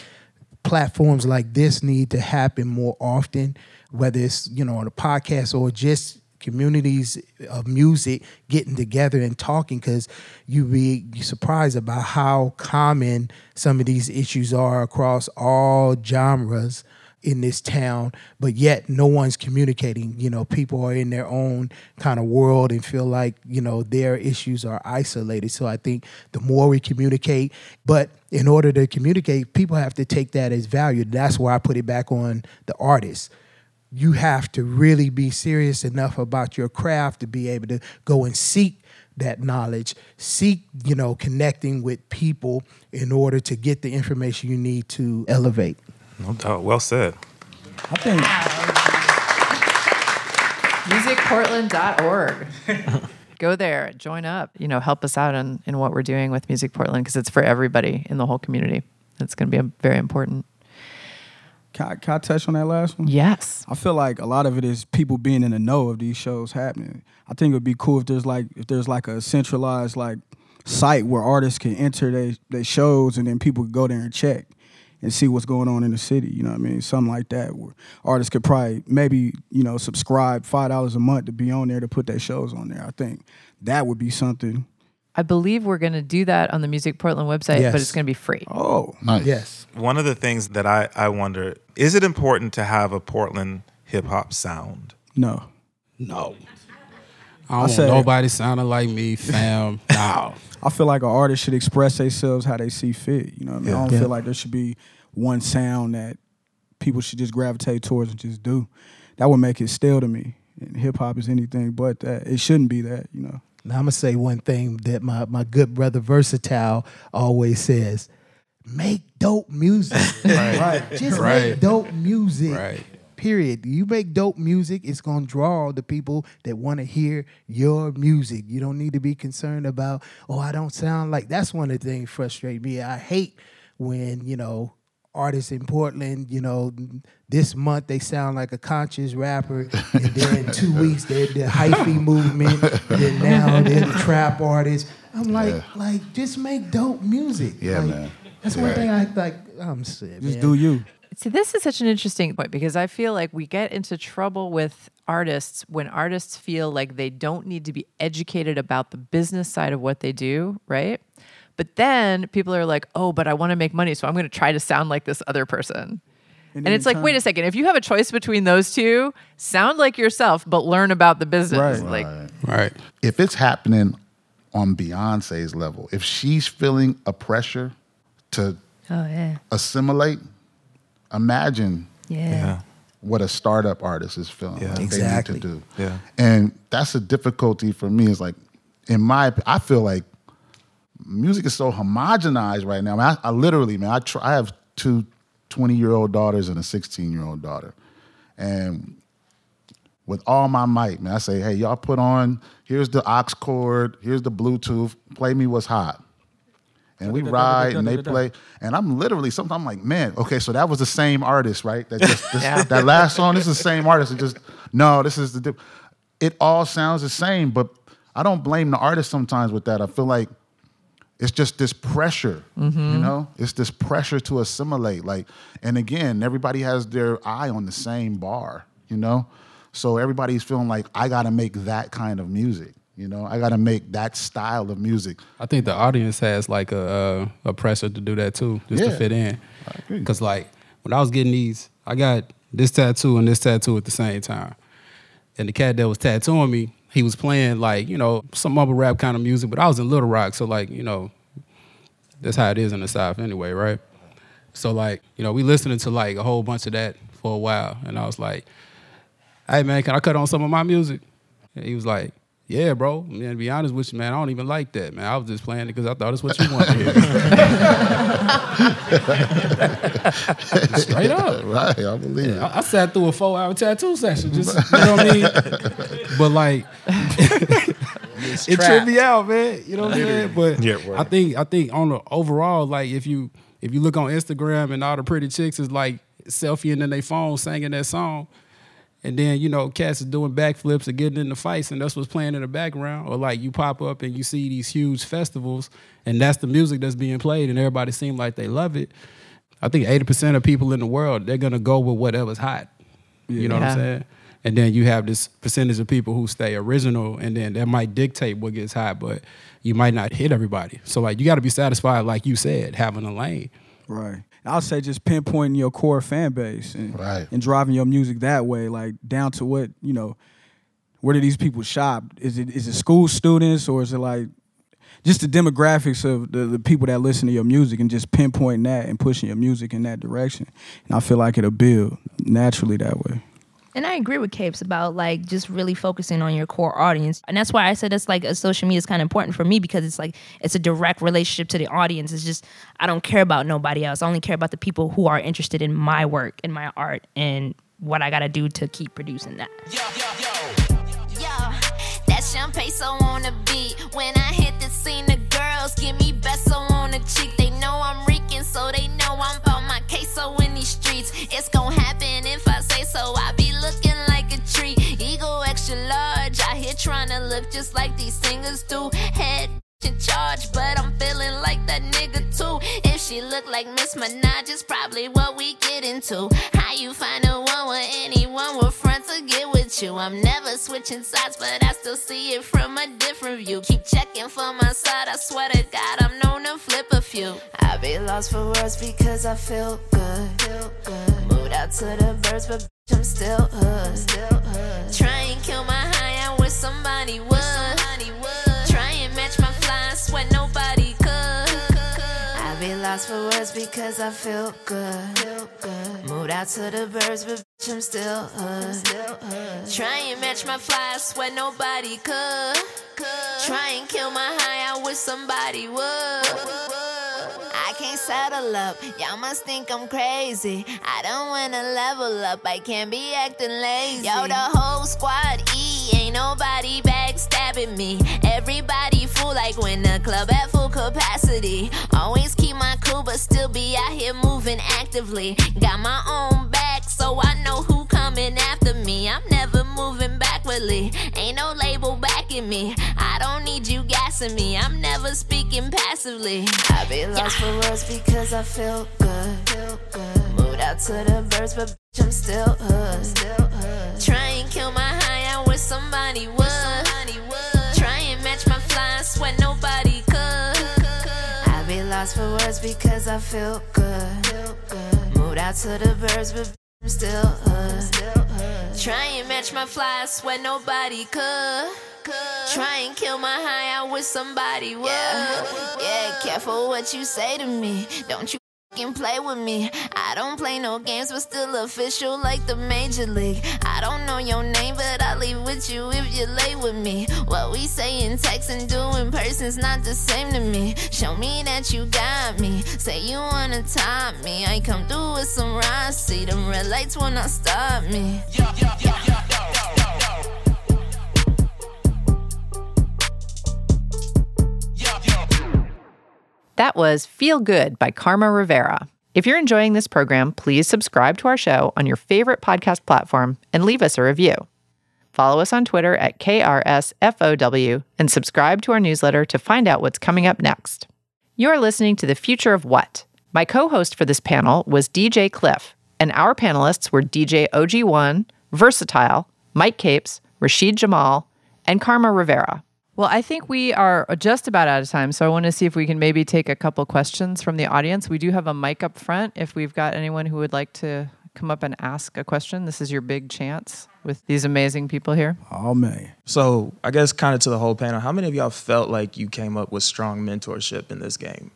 platforms like this need to happen more often, whether it's, you know, on a podcast or just communities of music getting together and talking because you'd be surprised about how common some of these issues are across all genres in this town, but yet no one's communicating. You know, people are in their own kind of world and feel like, you know, their issues are isolated. So I think the more we communicate, but in order to communicate, people have to take that as value. That's why I put it back on the artist you have to really be serious enough about your craft to be able to go and seek that knowledge seek you know connecting with people in order to get the information you need to elevate. No doubt. Well said. I think musicportland.org *laughs* go there. Join up. You know help us out in, in what we're doing with music portland because it's for everybody in the whole community. It's going to be very important can I, can I touch on that last one? Yes. I feel like a lot of it is people being in the know of these shows happening. I think it would be cool if there's like if there's like a centralized like site where artists can enter their their shows and then people could go there and check and see what's going on in the city. You know what I mean? Something like that where artists could probably maybe, you know, subscribe five dollars a month to be on there to put their shows on there. I think that would be something I believe we're going to do that on the Music Portland website, Yes. but it's going to be free. Oh, Nice. yes one of the things that I, I wonder is it important to have a portland hip-hop sound no. No. I don't said- want nobody sounding like me, fam. no. *laughs* I feel like an artist should express themselves how they see fit. You know what I mean? I don't Yeah. feel like there should be one sound that people should just gravitate towards and just do. That would make it stale to me. And hip hop is anything but that. It shouldn't be that, you know. Now I'm gonna say one thing that my, my good brother Vursatyl always says: make dope music. Right. *laughs* right. Just Right. make dope music. Right. Period. You make dope music, it's gonna draw the people that want to hear your music. You don't need to be concerned about, oh, I don't sound like. That's one of the things frustrate me. I hate when you know artists in Portland, you know, this month they sound like a conscious rapper, and then in two *laughs* weeks they're the hyphy movement, then now they're the trap artists. I'm like, Yeah. like just make dope music. Yeah, Like, man. That's one thing I like. I'm saying, Just man. do you. See, this is such an interesting point because I feel like we get into trouble with artists when artists feel like they don't need to be educated about the business side of what they do, right? But then people are like, oh, but I want to make money, so I'm going to try to sound like this other person. And, then it's like, turn- wait a second, if you have a choice between those two, sound like yourself, but learn about the business. Right. Like, Right. If it's happening on Beyonce's level, if she's feeling a pressure to Oh yeah. assimilate, imagine Yeah. yeah what a startup artist is feeling. Yeah. like Exactly. They need to do. Yeah. And that's a difficulty for me. Is like, in my, I feel like music is so homogenized right now. I, mean, I, I literally, man, I try, I have two 20 year old daughters and a 16 year old daughter, and with all my might, man. I say, hey, y'all put on, here's the aux cord, here's the Bluetooth, play me what's hot. And we ride and they play. And I'm literally, sometimes I'm like, man, okay, so that was the same artist, right? That, just, this, *laughs* that last song, this is the same artist. It just, no, this is the, it all sounds the same, but I don't blame the artist sometimes with that. I feel like it's just this pressure, you mm-hmm. know? It's this pressure to assimilate. Like, and again, everybody has their eye on the same bar, you know? So everybody's feeling like I gotta make that kind of music, you know? I gotta make that style of music. I think the audience has like a a, a pressure to do that too, just Yeah. to fit in. I. Because like when I was getting these, I got this tattoo and this tattoo at the same time. And the cat that was tattooing me, he was playing like you know some mumble rap kind of music, but I was in Little Rock, so like you know that's how it is in the South anyway, right? So like you know we listening to like a whole bunch of that for a while, and I was like, "Hey man, can I cut on some of my music?" And he was like, "Yeah, bro." Man, to be honest with you, man, I don't even like that, man. I was just playing it because I thought it's what you want to hear. *laughs* *laughs* Straight up. right, I believe it. I, I sat through a four hour tattoo session, just you know what I mean. *laughs* But like, it tripped me out, man. You know what I'm saying? But Yeah, right. I think I think on the overall, like if you if you look on Instagram and all the pretty chicks is like selfieing in their phone singing that song. And then, you know, cats is doing backflips and getting into fights, and that's what's playing in the background. Or like you pop up and you see these huge festivals, and that's the music that's being played, and everybody seem like they love it. I think 80% of people in the world, they're gonna go with whatever's hot. You know what I'm saying? And then you have this percentage of people who stay original, and then that might dictate what gets hot, but you might not hit everybody. So like you gotta be satisfied, like you said, having a lane. Right. I'll say just pinpointing your core fan base and, Right. and driving your music that way, like down to what, you know, where do these people shop? Is it is it school students or is it like just the demographics of the, the people that listen to your music and just pinpointing that and pushing your music in that direction. And I feel like it'll build naturally that way. And I agree with Capes about like just really focusing on your core audience. And that's why I said that's like a social media is kind of important for me because it's like it's a direct relationship to the audience. It's just I don't care about nobody else. I only care about the people who are interested in my work and my art and what I gotta do to keep producing that. Yo, that champagne on the beat. When I hit the scene, the girls give me best so on the cheek. They know I'm so they know I'm about my queso in these streets. It's gonna happen if I say so. I be looking like a tree. Ego extra large. I here trying to look just like these singers do. Head in charge, but I'm feeling like that nigga too. If she look like Miss Minaj, it's probably what we get into. How you find a one with anyone with front to get with you? I'm never switching sides, but I still see it from a different view. Keep checking for my side, I swear to God, I'm known to flip a few. I be lost for words because I feel good. Moved out to the birds, but bitch, I'm still hood. Try and kill my lost for words because I feel good. good Moved out to the birds, but bitch, I'm still hood. Try and match my fly, I swear nobody could. Try and kill my high, I wish somebody would. I can't settle up, y'all must think I'm crazy. I don't wanna level up, I can't be acting lazy. Yo, the whole squad E, ain't nobody backstabbing me. Everybody full like when the club at capacity. Always keep my cool, but still be out here moving actively. Got my own back, so I know who coming after me. I'm never moving backwardly, ain't no label backing me. I don't need you gassing me, I'm never speaking passively. I be lost for words because I feel good. Moved out to the birds, but bitch, I'm still hood. Try and kill my high, I wish somebody would. Try and match my fly, I swear nobody lost for words because I feel good. Moved out to the birds, but I'm still hood. Try and match my fly, I swear nobody could. Try and kill my high, I wish somebody would. Yeah, careful what you say to me. Don't you can play with me. I don't play no games, but still official like the major league. I don't know your name, but I'll leave with you if you lay with me. What we say in text and do in person's not the same to me. Show me that you got me. Say you wanna top me. I come through with some rocks. See them red lights when I stop me. That was Feel Good by Karma Rivera. If you're enjoying this program, please subscribe to our show on your favorite podcast platform and leave us a review. Follow us on Twitter at KRSFOW and subscribe to our newsletter to find out what's coming up next. You're listening to The Future of What. My co host for this panel was DJ Klyph, and our panelists were DJ OG1, Vursatyl, Mic Capes, Rasheed Jamal, and Karma Rivera. Well, I think we are just about out of time, so I want to see if we can maybe take a couple questions from the audience. We do have a mic up front if we've got anyone who would like to come up and ask a question. This is your big chance with these amazing people here. Oh man. So I guess kind of to the whole panel, how many of y'all felt like you came up with strong mentorship in this game?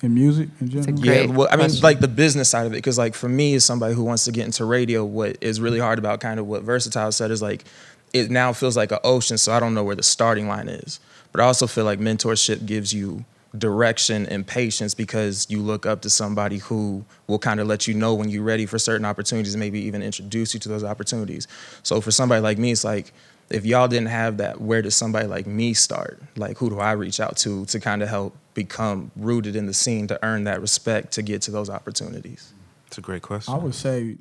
In music in general. Yeah, Great well, I mean, question. like the business side of it, because like for me, as somebody who wants to get into radio, what is really hard about kind of what Vursatyl said is like, it now feels like an ocean, so I don't know where the starting line is. But I also feel like mentorship gives you direction and patience because you look up to somebody who will kind of let you know when you're ready for certain opportunities, maybe even introduce you to those opportunities. So for somebody like me, it's like if y'all didn't have that, where does somebody like me start? Like who do I reach out to to kind of help become rooted in the scene to earn that respect to get to those opportunities? It's a great question. I would say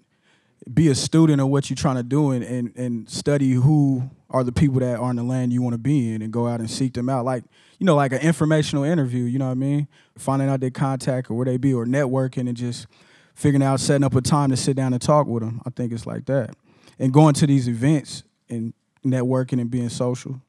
be a student of what you're trying to do and, and, and study who are the people that are in the land you want to be in and go out and seek them out. Like, you know, like an informational interview, you know what I mean? Finding out their contact or where they be or networking and just figuring out setting up a time to sit down and talk with them. I think it's like that. And going to these events and networking and being social.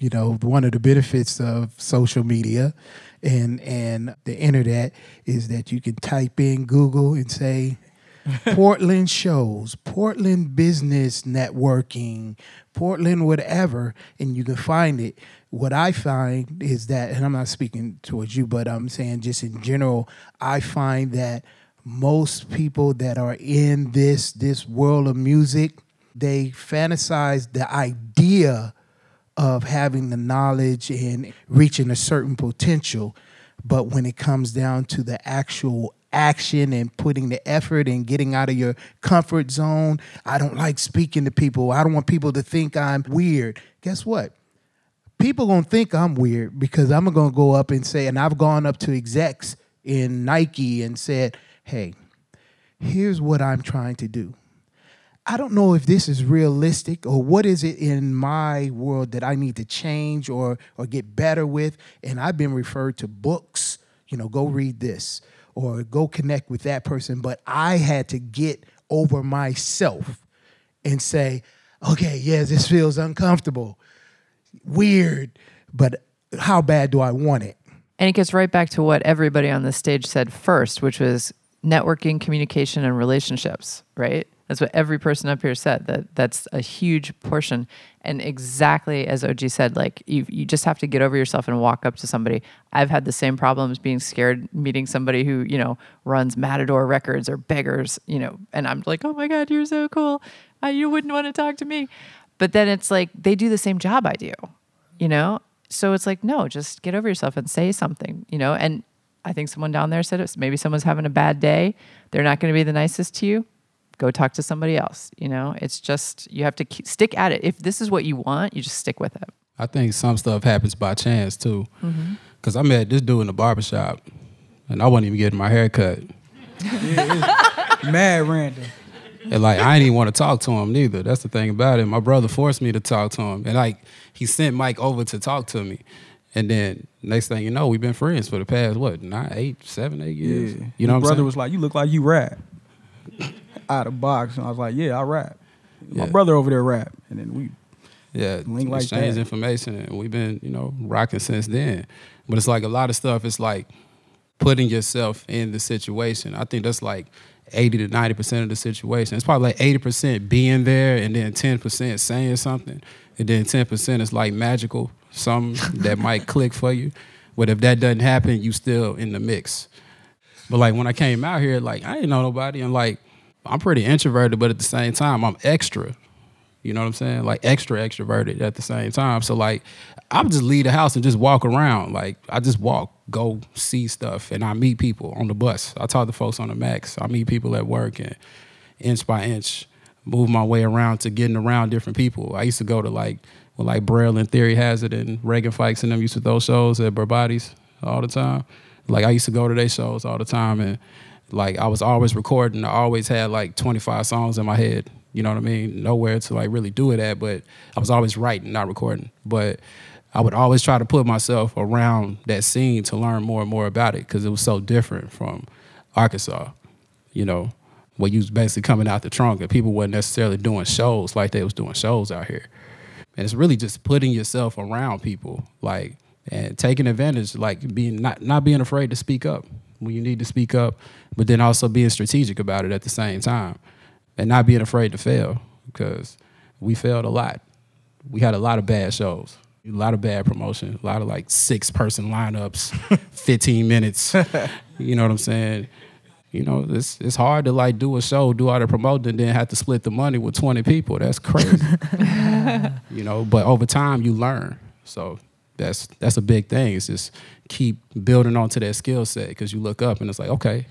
you know one of the benefits of social media and and the internet is that you can type in google and say *laughs* portland shows portland business networking portland whatever and you can find it what i find is that and i'm not speaking towards you but i'm saying just in general i find that most people that are in this this world of music they fantasize the idea of having the knowledge and reaching a certain potential. But when it comes down to the actual action and putting the effort and getting out of your comfort zone, I don't like speaking to people. I don't want people to think I'm weird. Guess what? People gonna think I'm weird because I'm gonna go up and say, and I've gone up to execs in Nike and said, hey, here's what I'm trying to do. I don't know if this is realistic or what is it in my world that I need to change or or get better with. And I've been referred to books, you know, go read this or go connect with that person. But I had to get over myself and say, okay, yeah, this feels uncomfortable, weird, but how bad do I want it? And it gets right back to what everybody on the stage said first, which was networking, communication, and relationships, right? That's what every person up here said. That that's a huge portion. And exactly as OG said, like you you just have to get over yourself and walk up to somebody. I've had the same problems being scared meeting somebody who, you know, runs Matador Records or Beggars, you know, and I'm like, oh my God, you're so cool. Uh, you wouldn't want to talk to me. But then it's like they do the same job I do, you know? So it's like, no, just get over yourself and say something, you know? And I think someone down there said it. Maybe someone's having a bad day. They're not going to be the nicest to you. Go talk to somebody else. You know, it's just you have to keep, stick at it. If this is what you want, you just stick with it. I think some stuff happens by chance too. Mm-hmm. Cause I met this dude in the barbershop and I wasn't even getting my hair cut. *laughs* Mad random. And like I didn't even want to talk to him neither. That's the thing about it. My brother forced me to talk to him. And like he sent Mike over to talk to me. And then next thing you know, we've been friends for the past what, nine, eight, seven, eight years. Yeah. You know My what I'm brother saying? was like, You look like you rap. Out of box. And I was like, Yeah, I rap. My Yeah. brother over there rap. And then we Yeah, Link like exchange that. information, and we've been, you know, rocking since then. But it's like a lot of stuff. It's like putting yourself in the situation. I think that's like eighty to ninety percent of the situation. It's probably like eighty percent being there, and then ten percent saying something, and then ten percent is like magical, something that might *laughs* click for you. But if that doesn't happen, you still in the mix. But like when I came out here, like I didn't know nobody, and like I'm pretty introverted, but at the same time, I'm extra. You know what I'm saying? Like extra extroverted at the same time. So like I just leave the house and just walk around. Like I just walk, go see stuff, and I meet people on the bus. I talk to folks on the max. I meet people at work and inch by inch, move my way around to getting around different people. I used to go to like well, like Braille and Theory Hazit and Reagan Fikes and them used to those shows at Berbati's all the time. Like I used to go to their shows all the time, and like I was always recording. I always had like 25 songs in my head. You know what I mean? Nowhere to like really do it at, but I was always writing, not recording. But I would always try to put myself around that scene to learn more and more about it because it was so different from Arkansas. You know, where you was basically coming out the trunk and people weren't necessarily doing shows like they was doing shows out here. And it's really just putting yourself around people, like and taking advantage, like being not not being afraid to speak up when you need to speak up, but then also being strategic about it at the same time, and not being afraid to fail because we failed a lot. We had a lot of bad shows, a lot of bad promotion, a lot of like six person lineups, *laughs* fifteen minutes. *laughs* you know what I'm saying? You know, it's it's hard to like do a show, do all the promoting, and then have to split the money with 20 people. That's crazy. *laughs* you know, but over time you learn. So that's that's a big thing. It's just keep building onto that skill set because you look up and it's like, okay,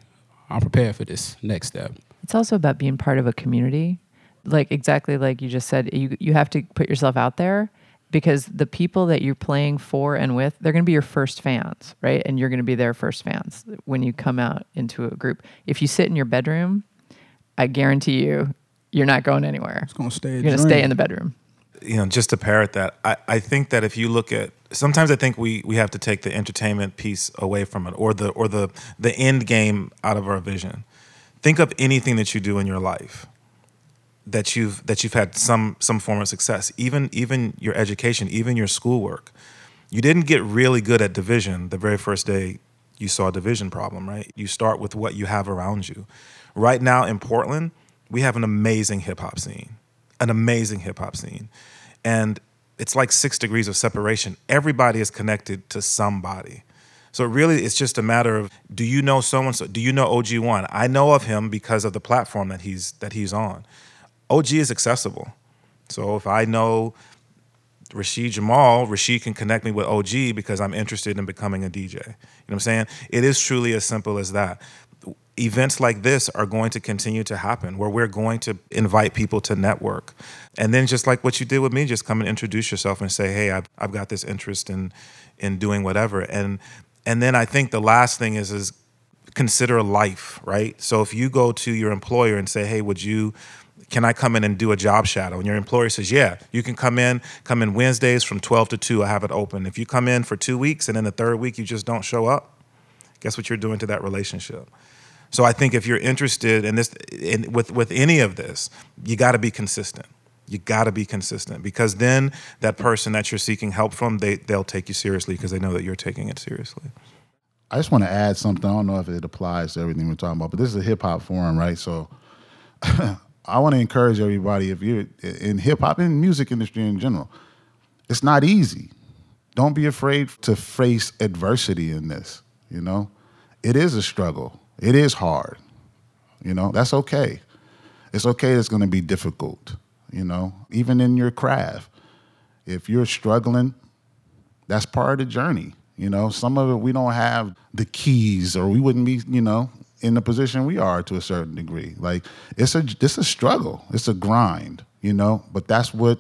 I'm prepared for this next step. It's also about being part of a community. Like exactly like you just said, you you have to put yourself out there because the people that you're playing for and with, they're going to be your first fans, right? And you're going to be their first fans when you come out into a group. If you sit in your bedroom, I guarantee you, you're not going anywhere. It's gonna stay. You're going to stay in the bedroom. you know, just to parrot that, I, I think that if you look at sometimes I think we we have to take the entertainment piece away from it or the or the the end game out of our vision. Think of anything that you do in your life that you've that you've had some some form of success. Even even your education, even your schoolwork. You didn't get really good at division the very first day you saw a division problem, right? You start with what you have around you. Right now in Portland, we have an amazing hip hop scene. An amazing hip hop scene. And it's like six degrees of separation. Everybody is connected to somebody. So really, it's just a matter of do you know someone? So do you know OG ONE? I know of him because of the platform that he's that he's on. OG is accessible. So if I know Rasheed Jamal, Rasheed can connect me with OG because I'm interested in becoming a DJ. You know what I'm saying? It is truly as simple as that. Events like this are going to continue to happen where we're going to invite people to network. And then just like what you did with me, just come and introduce yourself and say, hey, I've, I've got this interest in in doing whatever. And and then I think the last thing is is consider life, right? So if you go to your employer and say, hey, would you can I come in and do a job shadow? And your employer says, Yeah, you can come in, come in Wednesdays from 12 to 2, I have it open. If you come in for two weeks and then the third week you just don't show up, guess what you're doing to that relationship? So I think if you're interested in this in, with with any of this, you got to be consistent. You got to be consistent because then that person that you're seeking help from, they they'll take you seriously because they know that you're taking it seriously. I just want to add something. I don't know if it applies to everything we're talking about, but this is a hip hop forum, right? So *laughs* I want to encourage everybody if you're in hip hop and music industry in general, it's not easy. Don't be afraid to face adversity in this, you know? It is a struggle. It is hard. You know, that's okay. It's okay it's going to be difficult, you know, even in your craft. If you're struggling, that's part of the journey. You know, some of it we don't have the keys, or we wouldn't be, you know, in the position we are to a certain degree. Like it's a it's a struggle, it's a grind, you know. But that's what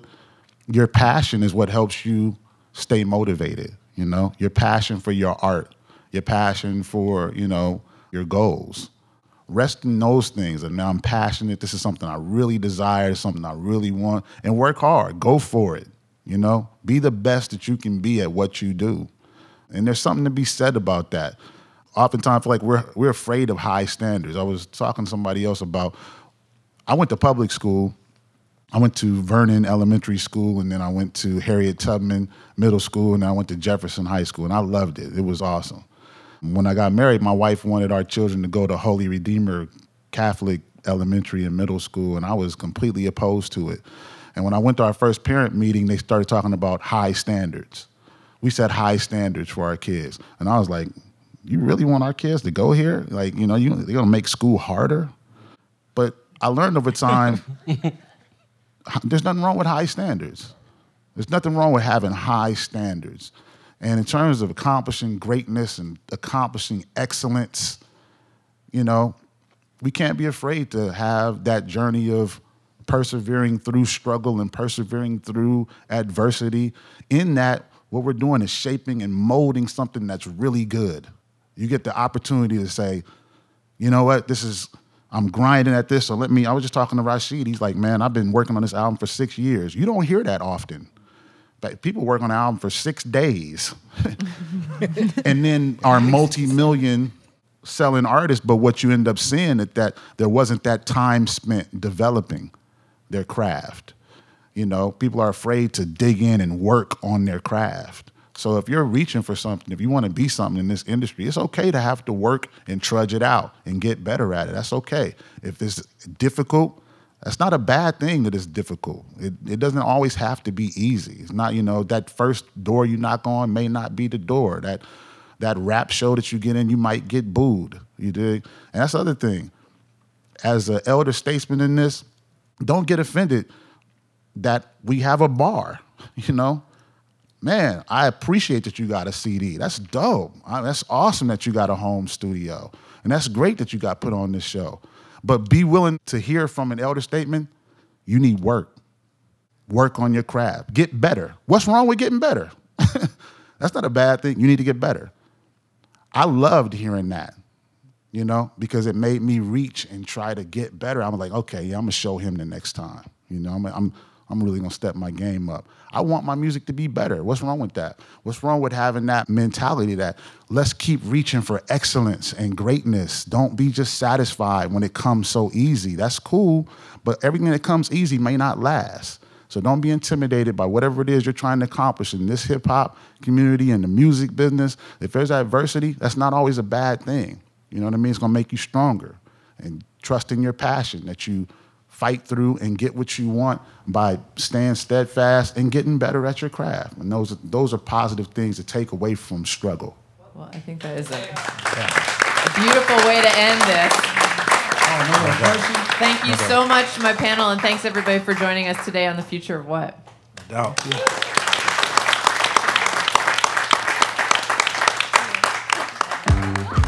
your passion is. What helps you stay motivated. You know, your passion for your art, your passion for you know your goals. Rest in those things, and now I'm passionate. This is something I really desire, something I really want, and work hard. Go for it. You know, be the best that you can be at what you do. And there's something to be said about that. Oftentimes, I feel like we're we're afraid of high standards. I was talking to somebody else about. I went to public school. I went to Vernon Elementary School, and then I went to Harriet Tubman Middle School, and I went to Jefferson High School, and I loved it. It was awesome. When I got married, my wife wanted our children to go to Holy Redeemer Catholic Elementary and Middle School, and I was completely opposed to it. And when I went to our first parent meeting, they started talking about high standards. We set high standards for our kids, and I was like, "You really want our kids to go here? Like, you know, you they're gonna make school harder?" But I learned over time, *laughs* there's nothing wrong with high standards. There's nothing wrong with having high standards. And in terms of accomplishing greatness and accomplishing excellence, you know, we can't be afraid to have that journey of persevering through struggle and persevering through adversity. In that, What we're doing is shaping and molding something that's really good. You get the opportunity to say, you know what, this is, I'm grinding at this, so let me, I was just talking to Rasheed. He's like, man, I've been working on this album for six years. You don't hear that often. People work on an album for six days *laughs* and then are multi-million selling artists, but what you end up seeing is that there wasn't that time spent developing their craft. You know, people are afraid to dig in and work on their craft. So if you're reaching for something, if you want to be something in this industry, it's okay to have to work and trudge it out and get better at it. That's okay. If it's difficult, that's not a bad thing that it's difficult. It, it doesn't always have to be easy. It's not, you know, that first door you knock on may not be the door. That that rap show that you get in, you might get booed. You dig? And that's the other thing. As an elder statesman in this, don't get offended that we have a bar. *laughs* You know, man, I appreciate that you got a CD. That's dope. That's awesome that you got a home studio, and that's great that you got put on this show. But be willing to hear from an elder statement. You need work. Work on your craft. Get better. What's wrong with getting better? *laughs* that's not a bad thing. You need to get better. I loved hearing that, you know, because it made me reach and try to get better. I'm like, okay, yeah, I'm gonna show him the next time. You know, I'm, I'm, I'm really gonna step my game up. I want my music to be better. What's wrong with that? What's wrong with having that mentality that let's keep reaching for excellence and greatness? Don't be just satisfied when it comes so easy. That's cool, but everything that comes easy may not last. So don't be intimidated by whatever it is you're trying to accomplish in this hip hop community and the music business. If there's adversity, that's not always a bad thing. You know what I mean? It's gonna make you stronger. And trust in your passion that you fight through and get what you want by staying steadfast and getting better at your craft. And those, those are positive things to take away from struggle. Well, I think that is a, a beautiful way to end this. Oh, Thank you so much to my panel, and thanks everybody for joining us today on the future of what. No doubt.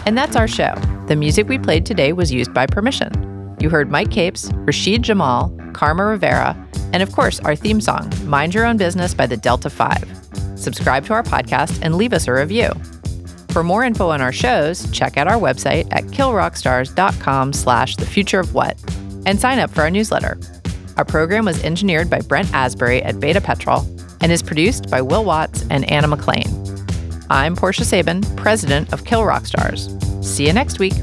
And that's our show. The music we played today was used by permission. You heard Mic Capes, Rasheed Jamal, Karma Rivera, and of course, our theme song, Mind Your Own Business by the Delta 5. Subscribe to our podcast and leave us a review. For more info on our shows, check out our website at killrockstars.com slash the future of what and sign up for our newsletter. Our program was engineered by Brent Asbury at Beta Petrol and is produced by Will Watts and Anna McClain. I'm Portia Sabin, president of Kill Rock Stars. See you next week.